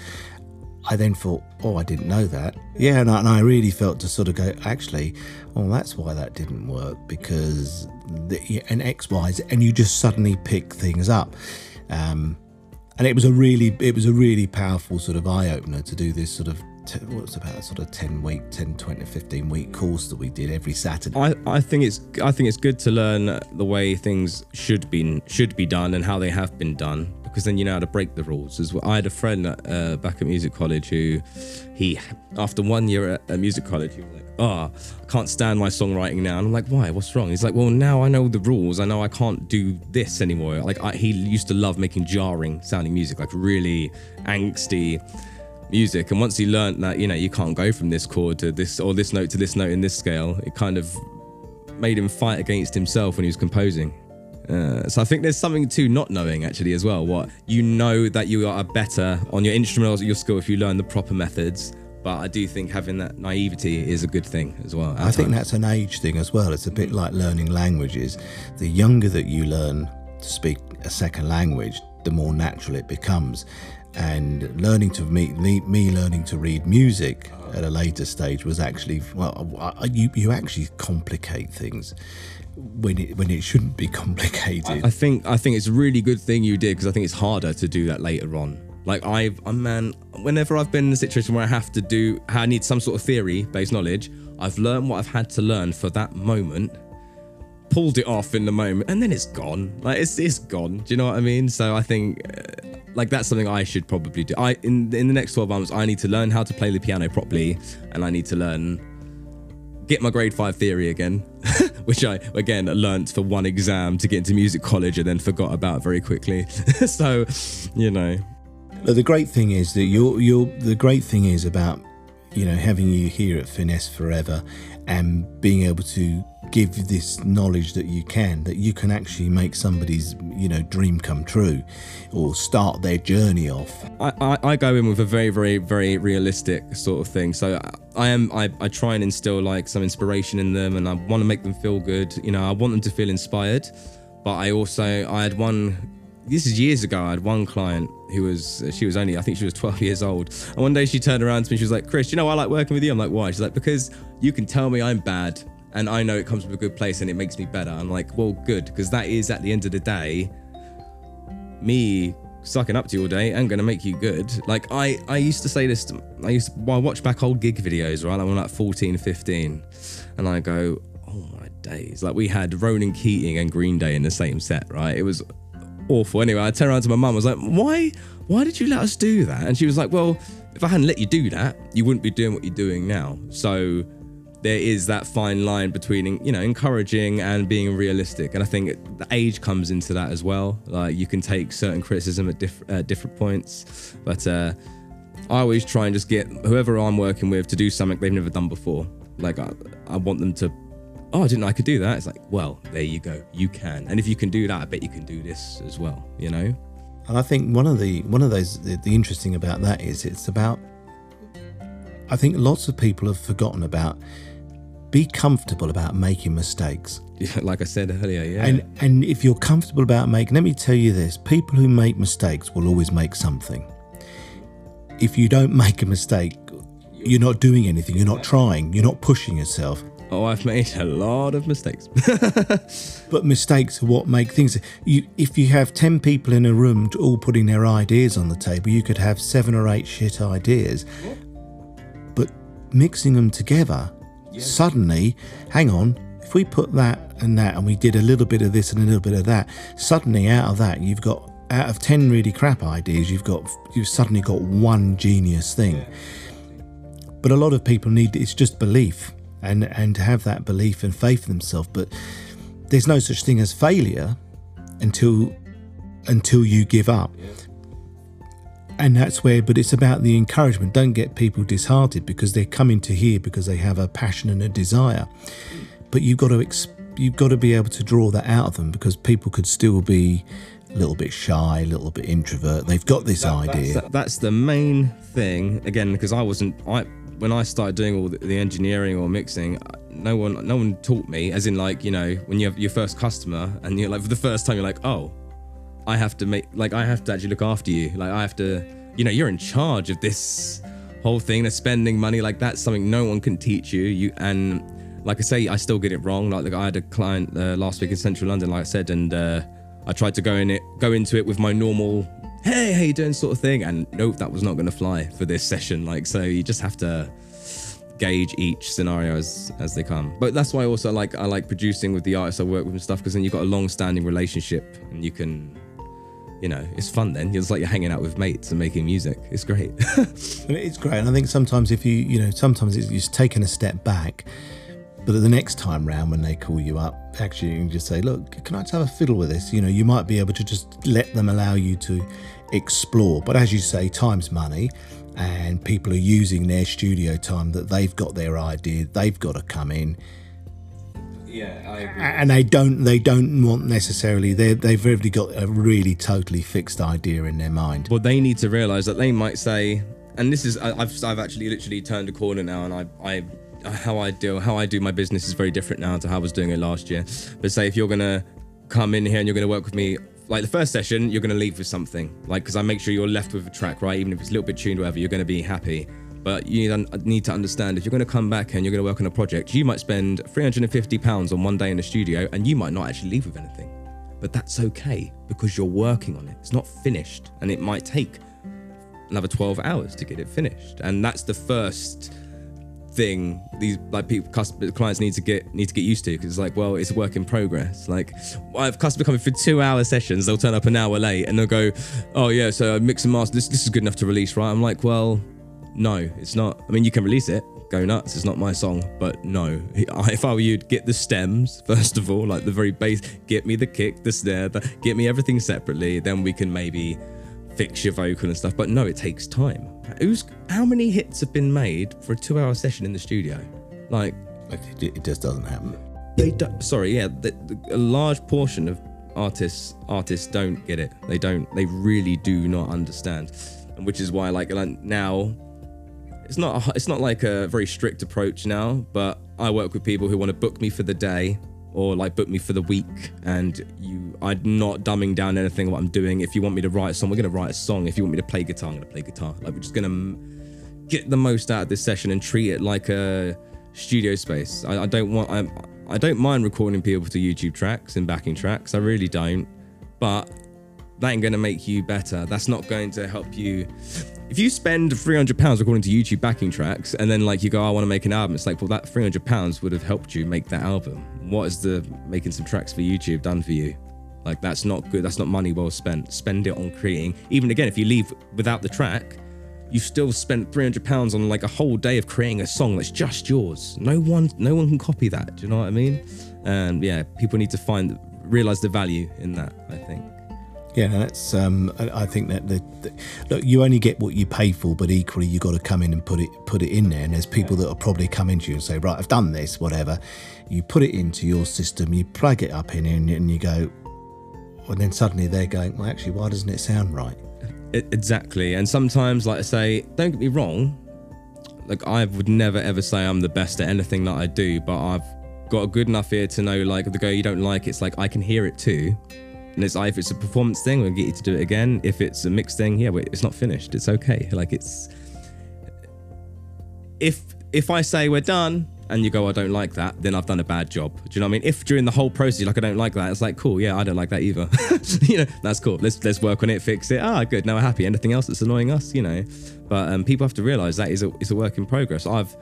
I then thought, oh, I didn't know that. Yeah, and I, and I really felt to sort of go, actually, oh, that's why that didn't work because the, and X, Y, Z, and you just suddenly pick things up. Um, and it was a really, it was a really powerful sort of eye opener to do this sort of what's about a sort of 10 week 10 20 15 week course that we did every saturday? I, I think it's i think it's good to learn the way things should be should be done and how they have been done because then you know how to break the rules. As well i had a friend uh, back at music college who he after one year at, at music college he was like oh i can't stand my songwriting now. And i'm like why? What's wrong? He's like well now i know the rules. I know i can't do this anymore. Like I, he used to love making jarring sounding music like really angsty music. And once he learned that, you know, you can't go from this chord to this or this note to this note in this scale, it kind of made him fight against himself when he was composing. Uh, so I think there's something to not knowing actually as well. What you know that you are better on your instrument or your skill if you learn the proper methods. But I do think having that naivety is a good thing as well. I think that's an age thing as well. It's a bit like learning languages. The younger that you learn to speak a second language, the more natural it becomes. And learning to me, me learning to read music oh. at a later stage was actually well, you you actually complicate things when it when it shouldn't be [LAUGHS] complicated. I think I think it's a really good thing you did because I think it's harder to do that later on. Like I've, I'm man. Whenever I've been in a situation where I have to do, I need some sort of theory-based knowledge, I've learned what I've had to learn for that moment, pulled it off in the moment, and then it's gone. Like it's it's gone. Do you know what I mean? So I think, uh, like that's something I should probably do. I in in the next 12 months, I need to learn how to play the piano properly, and I need to learn get my grade five theory again, [LAUGHS] which I again learnt for one exam to get into music college and then forgot about very quickly. [LAUGHS] so, you know. The great thing is that you're you're the great thing is about you know having you here at Finesse Forever and being able to give this knowledge that you can that you can actually make somebody's you know dream come true or start their journey off. I, I, I, go in with a very very very realistic sort of thing. So i am I, I try and instill like some inspiration in them and i want to make them feel good. You know i want them to feel inspired but i also i had one this is years ago. I had one client who was, she was only, I think she was 12 years old. And one day she turned around to me, she was like, Chris, you know, I like working with you. I'm like, why? She's like, because you can tell me I'm bad and I know it comes from a good place and it makes me better. I'm like, well, good, because that is at the end of the day, me sucking up to you all day and gonna make you good. Like I, I used to say this. I used to, well, I watch back old gig videos, right? I'm like 14, 15, and I go, oh my days. Like we had Ronan Keating and Green Day in the same set, right? It was awful. Anyway, I turned around to my mum. I was like, why, why did you let us do that? And she was like, well, if I hadn't let you do that, you wouldn't be doing what you're doing now. So there is that fine line between you know encouraging and being realistic and i think the age comes into that as well like you can take certain criticism at diff- uh, different points but uh, i always try and just get whoever i'm working with to do something they've never done before like i, I want them to oh i didn't know i could do that it's like well there you go you can and if you can do that i bet you can do this as well you know and i think one of the one of those the, the interesting about that is it's about I think lots of people have forgotten about be comfortable about making mistakes. [LAUGHS] Yeah, like I said earlier, yeah. And and if you're comfortable about making, let me tell you this: people who make mistakes will always make something. If you don't [LAUGHS] make a mistake, you're not doing anything. You're not trying. You're not pushing yourself. Oh, I've made a lot of mistakes. [LAUGHS] but mistakes are what make things. You, if you have ten people in a room all putting their ideas on the table, you could have seven or eight shit ideas. But mixing them together Suddenly, hang on, if we put that and that and we did a little bit of this and a little bit of that, suddenly out of that you've got out of 10 really crap ideas, you've got you've suddenly got one genius thing. But a lot of people need it's just belief and and to have that belief and faith in themselves, but there's no such thing as failure until until you give up. And that's where but it's about the encouragement. Don't get people disheartened because they're coming to here because they have a passion and a desire. But you've got to you've got to be able to draw that out of them because people could still be a little bit shy a little bit introvert. They've got this that, idea. that's, that's, the main thing. Again because i wasn't i when i started doing all the engineering or mixing no one no one taught me as in like you know when you have your first customer and you're like for the first time you're like oh I have to make like I have to actually look after you. Like I have to, you know, you're in charge of this whole thing. Of spending money like that's something no one can teach you. You and like I say, I still get it wrong. Like, like I had a client uh, last week in Central London, like I said, and uh, I tried to go in it, go into it with my normal, hey, how you doing, sort of thing, and nope, that was not going to fly for this session. Like so, you just have to gauge each scenario as as they come. But that's why I also like I like producing with the artists I work with and stuff because then you've got a long-standing relationship and you can you know, it's fun then. It's like you're hanging out with mates and making music. It's great. [LAUGHS] it's great. And I think sometimes if you, you know, sometimes it's just taking a step back, but the next time round when they call you up, actually you can just say, look, can I just have a fiddle with this? You know, you might be able to just let them allow you to explore. But as you say, time's money and people are using their studio time that they've got their idea, they've got to come in yeah, I agree. And they don't they don't want necessarily they they've really got a really totally fixed idea in their mind. Well, they need to realise that they might say, and this is I've I've actually literally turned a corner now, and I I how I deal how I do my business is very different now to how I was doing it last year. But say if you're gonna come in here and you're gonna work with me like the first session, you're going to leave with something. Like, because I make sure you're left with a track, right? Even if it's a little bit tuned, whatever, you're going to be happy. But you need, need to understand if you're going to come back and you're going to work on a project, you might spend 350 pounds on one day in the studio, and you might not actually leave with anything. But that's okay because you're working on it. It's not finished, and it might take another 12 hours to get it finished. And that's the first thing these like people customer, clients need to get need to get used to because it's like well it's a work in progress. Like I have customer coming for two hour sessions they'll turn up an hour late and they'll go oh yeah so mix and master this, this is good enough to release right? I'm like well no it's not. I mean you can release it. Go nuts. It's not my song but no. If I were you'd get the stems [LAUGHS] first of all like the very base get me the kick the snare the, get me everything separately then we can maybe fix your vocal and stuff. But no, it takes time. Who's how many hits have been made for a two-hour session in the studio? Like, it, it just doesn't happen. They do, sorry, yeah, the, the, a large portion of artists artists don't get it. They don't. They really do not understand, and which is why like now. It's not. A, it's not like a very strict approach now, but I work with people who want to book me for the day or like book me for the week and you I'm not dumbing down anything what I'm doing. If you want me to write a song, we're gonna write a song. If you want me to play guitar, I'm gonna play guitar. Like we're just gonna get the most out of this session and treat it like a studio space. I, I don't want I'm, I don't mind recording people to YouTube tracks and backing tracks. I really don't. But that ain't gonna make you better. That's not going to help you if you spend 300 pounds according to YouTube backing tracks and then like you go, I want to make an album, it's like, well, that 300 pounds would have helped you make that album. What is the making some tracks for YouTube done for you? Like that's not good. That's not money well spent. Spend it on creating. Even again, if you leave without the track, you still spent 300 pounds on like a whole day of creating a song that's just yours. No one, no one can copy that. Do you know what I mean? And yeah, people need to find, realize the value in that. I think. Yeah, that's. Um, I think that the, the, look, you only get what you pay for, but equally you got to come in and put it put it in there. And there's people that will probably come into you and say, right, I've done this, whatever. You put it into your system, you plug it up in, and, and you go, and then suddenly they're going, well, actually, why doesn't it sound right? It, exactly. And sometimes, like I say, don't get me wrong. Like I would never ever say I'm the best at anything that I do, but I've got a good enough ear to know, like, the go you don't like, it's like I can hear it too and it's if it's a performance thing, we'll get you to do it again. If it's a mixed thing, yeah, it's not finished. It's okay. Like it's if if I say we're done and you go, I don't like that, then I've done a bad job. Do you know what I mean? If during the whole process, like I don't like that, it's like cool, yeah, I don't like that either. [LAUGHS] you know, that's cool. Let's let's work on it, fix it. Ah, good. Now we're happy. Anything else that's annoying us, you know? But um, people have to realize that is a is a work in progress. I've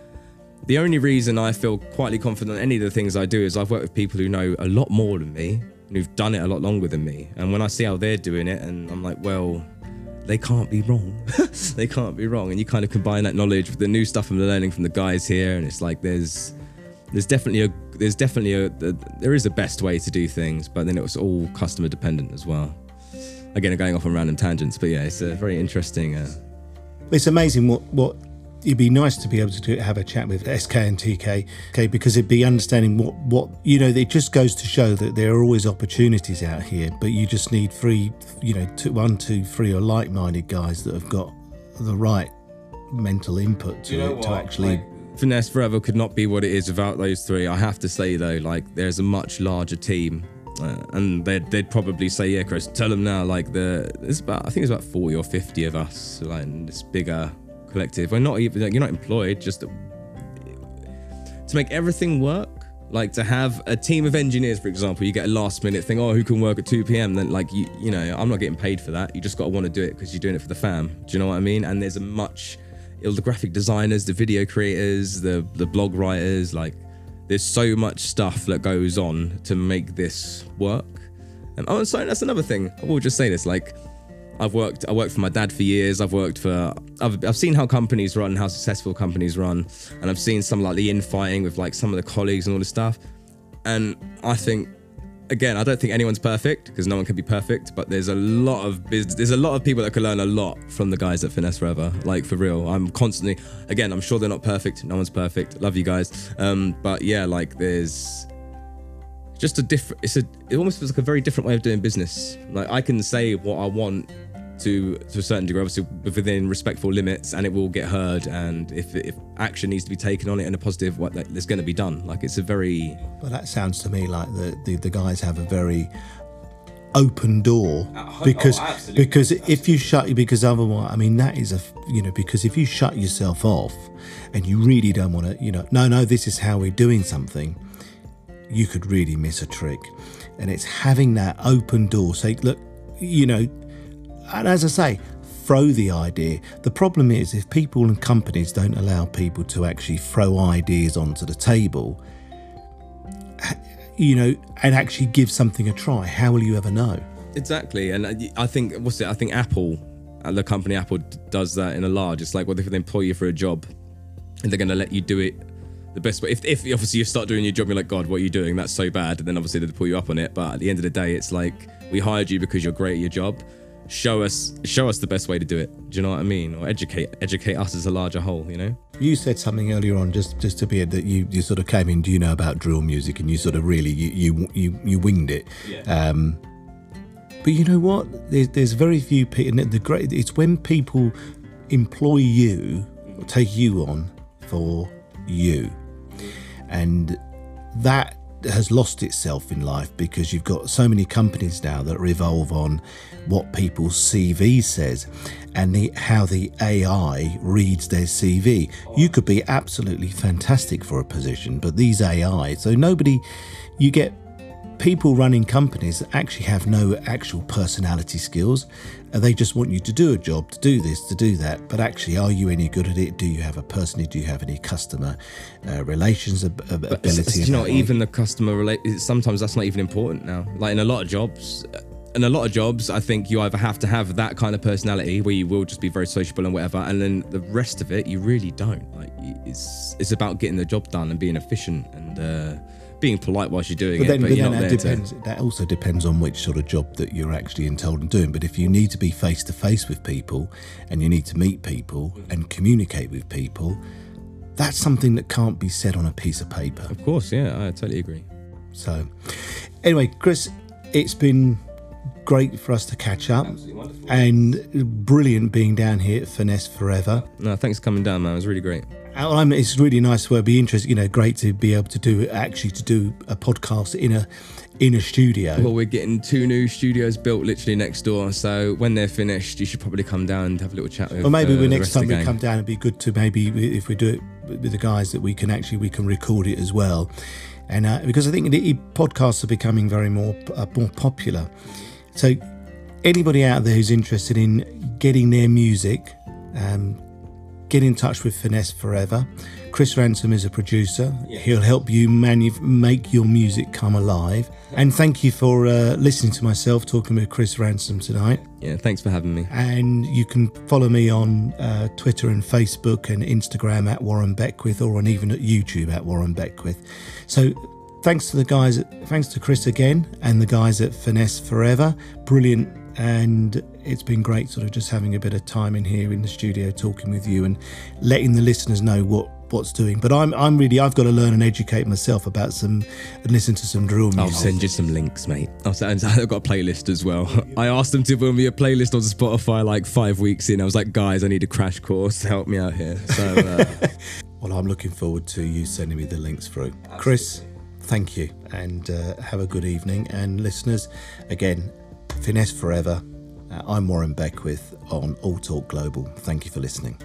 the only reason I feel quietly confident in any of the things I do is I've worked with people who know a lot more than me who've done it a lot longer than me. And when I see how they're doing it, and I'm like, well, they can't be wrong. [LAUGHS] they can't be wrong. And you kind of combine that knowledge with the new stuff I'm learning from the guys here, and it's like there's there's definitely a there's definitely a, a there is a best way to do things, but then it was all customer dependent as well. Again, going off on random tangents, but yeah, it's a very interesting. Uh, it's amazing what what it'd be nice to be able to do, have a chat with SK and TK, okay, because it'd be understanding what what you know. It just goes to show that there are always opportunities out here, but you just need three, you know, two, one, two, three, or like-minded guys that have got the right mental input to you know it to actually. Like, Finesse Forever could not be what it is without those three. I have to say though, like there's a much larger team uh, and they'd, they'd probably say, yeah, Chris, tell them now. Like the it's about I think it's about forty or fifty of us, like this bigger collective. We're not even you're not employed. Just to, to make everything work. Like to have a team of engineers, for example, you get a last minute thing. Oh, who can work at 2 p.m. Then like you, you know, I'm not getting paid for that. You just got to want to do it because you're doing it for the fam. Do you know what I mean? And there's a much, the graphic designers, the video creators, the the blog writers, like there's so much stuff that goes on to make this work. And oh, sorry, that's another thing. I will just say this, like I've worked I worked for my dad for years. I've worked for I've, I've seen how companies run, how successful companies run, and I've seen some like the infighting with like some of the colleagues and all this stuff. And I think again, I don't think anyone's perfect because no one can be perfect, but there's a lot of there's a lot of people that can learn a lot from the guys at Finesse Forever. Like for real, I'm constantly again, I'm sure they're not perfect. No one's perfect. Love you guys. Um, but yeah, like there's just a different it's a it almost feels like a very different way of doing business like i can say what i want to to a certain degree obviously within respectful limits and it will get heard. And if if action needs to be taken on it in a positive what like, there's going to be done. Like it's a very well that sounds to me like the, the the guys have a very open door. Uh, oh, oh, because absolutely. because if you shut because otherwise I mean that is a you know because if you shut yourself off and you really don't want to you know no no this is how we're doing something you could really miss a trick. And it's having that open door. Say look you know and as I say throw the idea the problem is if people and companies don't allow people to actually throw ideas onto the table you know, and actually give something a try, how will you ever know? Exactly, and I- think what's it? I think Apple, uh, the company Apple, does that in a large. It's like, what if they employ you for a job, and they're going to let you do it the best way? If, if obviously you start doing your job, you're like, God, what are you doing? That's so bad. And then obviously they pull you up on it. But at the end of the day, it's like we hired you because you're great at your job. Show us, show us the best way to do it. Do you know what I mean? Or educate, educate us as a larger whole. You know? You said something earlier on, just just to be that you, you sort of came in. Do you know about drill music? And you sort of really you you you, you winged it. Um, but you know what? There's, there's very few people. The great it's when people employ you, or take you on for you, and that has lost itself in life because you've got so many companies now that revolve on what people's CV says and the, how the AI reads their CV. You could be absolutely fantastic for a position, but these AI, so nobody, you get people running companies that actually have no actual personality skills. Uh, They just want you to do a job, to do this, to do that. But actually, are you any good at it? Do you have a personality? Do you have any customer uh, relations ab- ab- It's- ability? it's- you know, even the customer relate. Sometimes that's not even important now. Like in a lot of jobs, in a lot of jobs, I think you either have to have that kind of personality where you will just be very sociable and whatever, and then the rest of it you really don't. Like it's it's about getting the job done and being efficient and uh, being polite whilst you're doing But then, it. But but you're then not that there to. That also depends on which sort of job that you're actually entailed in doing. But if you need to be face to face with people, and you need to meet people and communicate with people, that's something that can't be said on a piece of paper. Of course, yeah, I totally agree. So, anyway, Chris, it's been great for us to catch up, and brilliant being down here at Finesse Forever. No, thanks for coming down, man. It was really great. Uh, I'm, it's really nice to be interested. You know, great to be able to do actually to do a podcast in a in a studio. Well, we're getting two new studios built literally next door, so when they're finished, you should probably come down and have a little chat with. Or maybe uh, we the next time we come down, it'd be good to maybe if we do it with the guys that we can actually we can record it as well, and uh, because I think the podcasts are becoming very more uh, more popular. So anybody out there who's interested in getting their music, um, get in touch with Finesse Forever. Chris Ransome is a producer. He'll help you manu- make your music come alive. And thank you for uh, listening to myself talking with Chris Ransome tonight. Yeah, thanks for having me. And you can follow me on uh, Twitter and Facebook and Instagram at Warren Beckwith or on even at YouTube at Warren Beckwith. So thanks to the guys, at, thanks to Chris again and the guys at Finesse Forever. Brilliant. And it's been great sort of just having a bit of time in here in the studio talking with you and letting the listeners know what what's doing but i'm i'm really i've got to learn and educate myself about some and listen to some drill music I'll send you some links, mate. I'll send, [LAUGHS] I've got a playlist as well. I asked them to build me a playlist on Spotify like five weeks in. I was like, guys, I need a crash course. To [LAUGHS] help me out here. So, uh, [LAUGHS] Well, I'm looking forward to you sending me the links through. Chris, thank you and uh, have a good evening. And listeners, again, Finesse Forever. Uh, I'm Warren Beckwith on All Talk Global. Thank you for listening.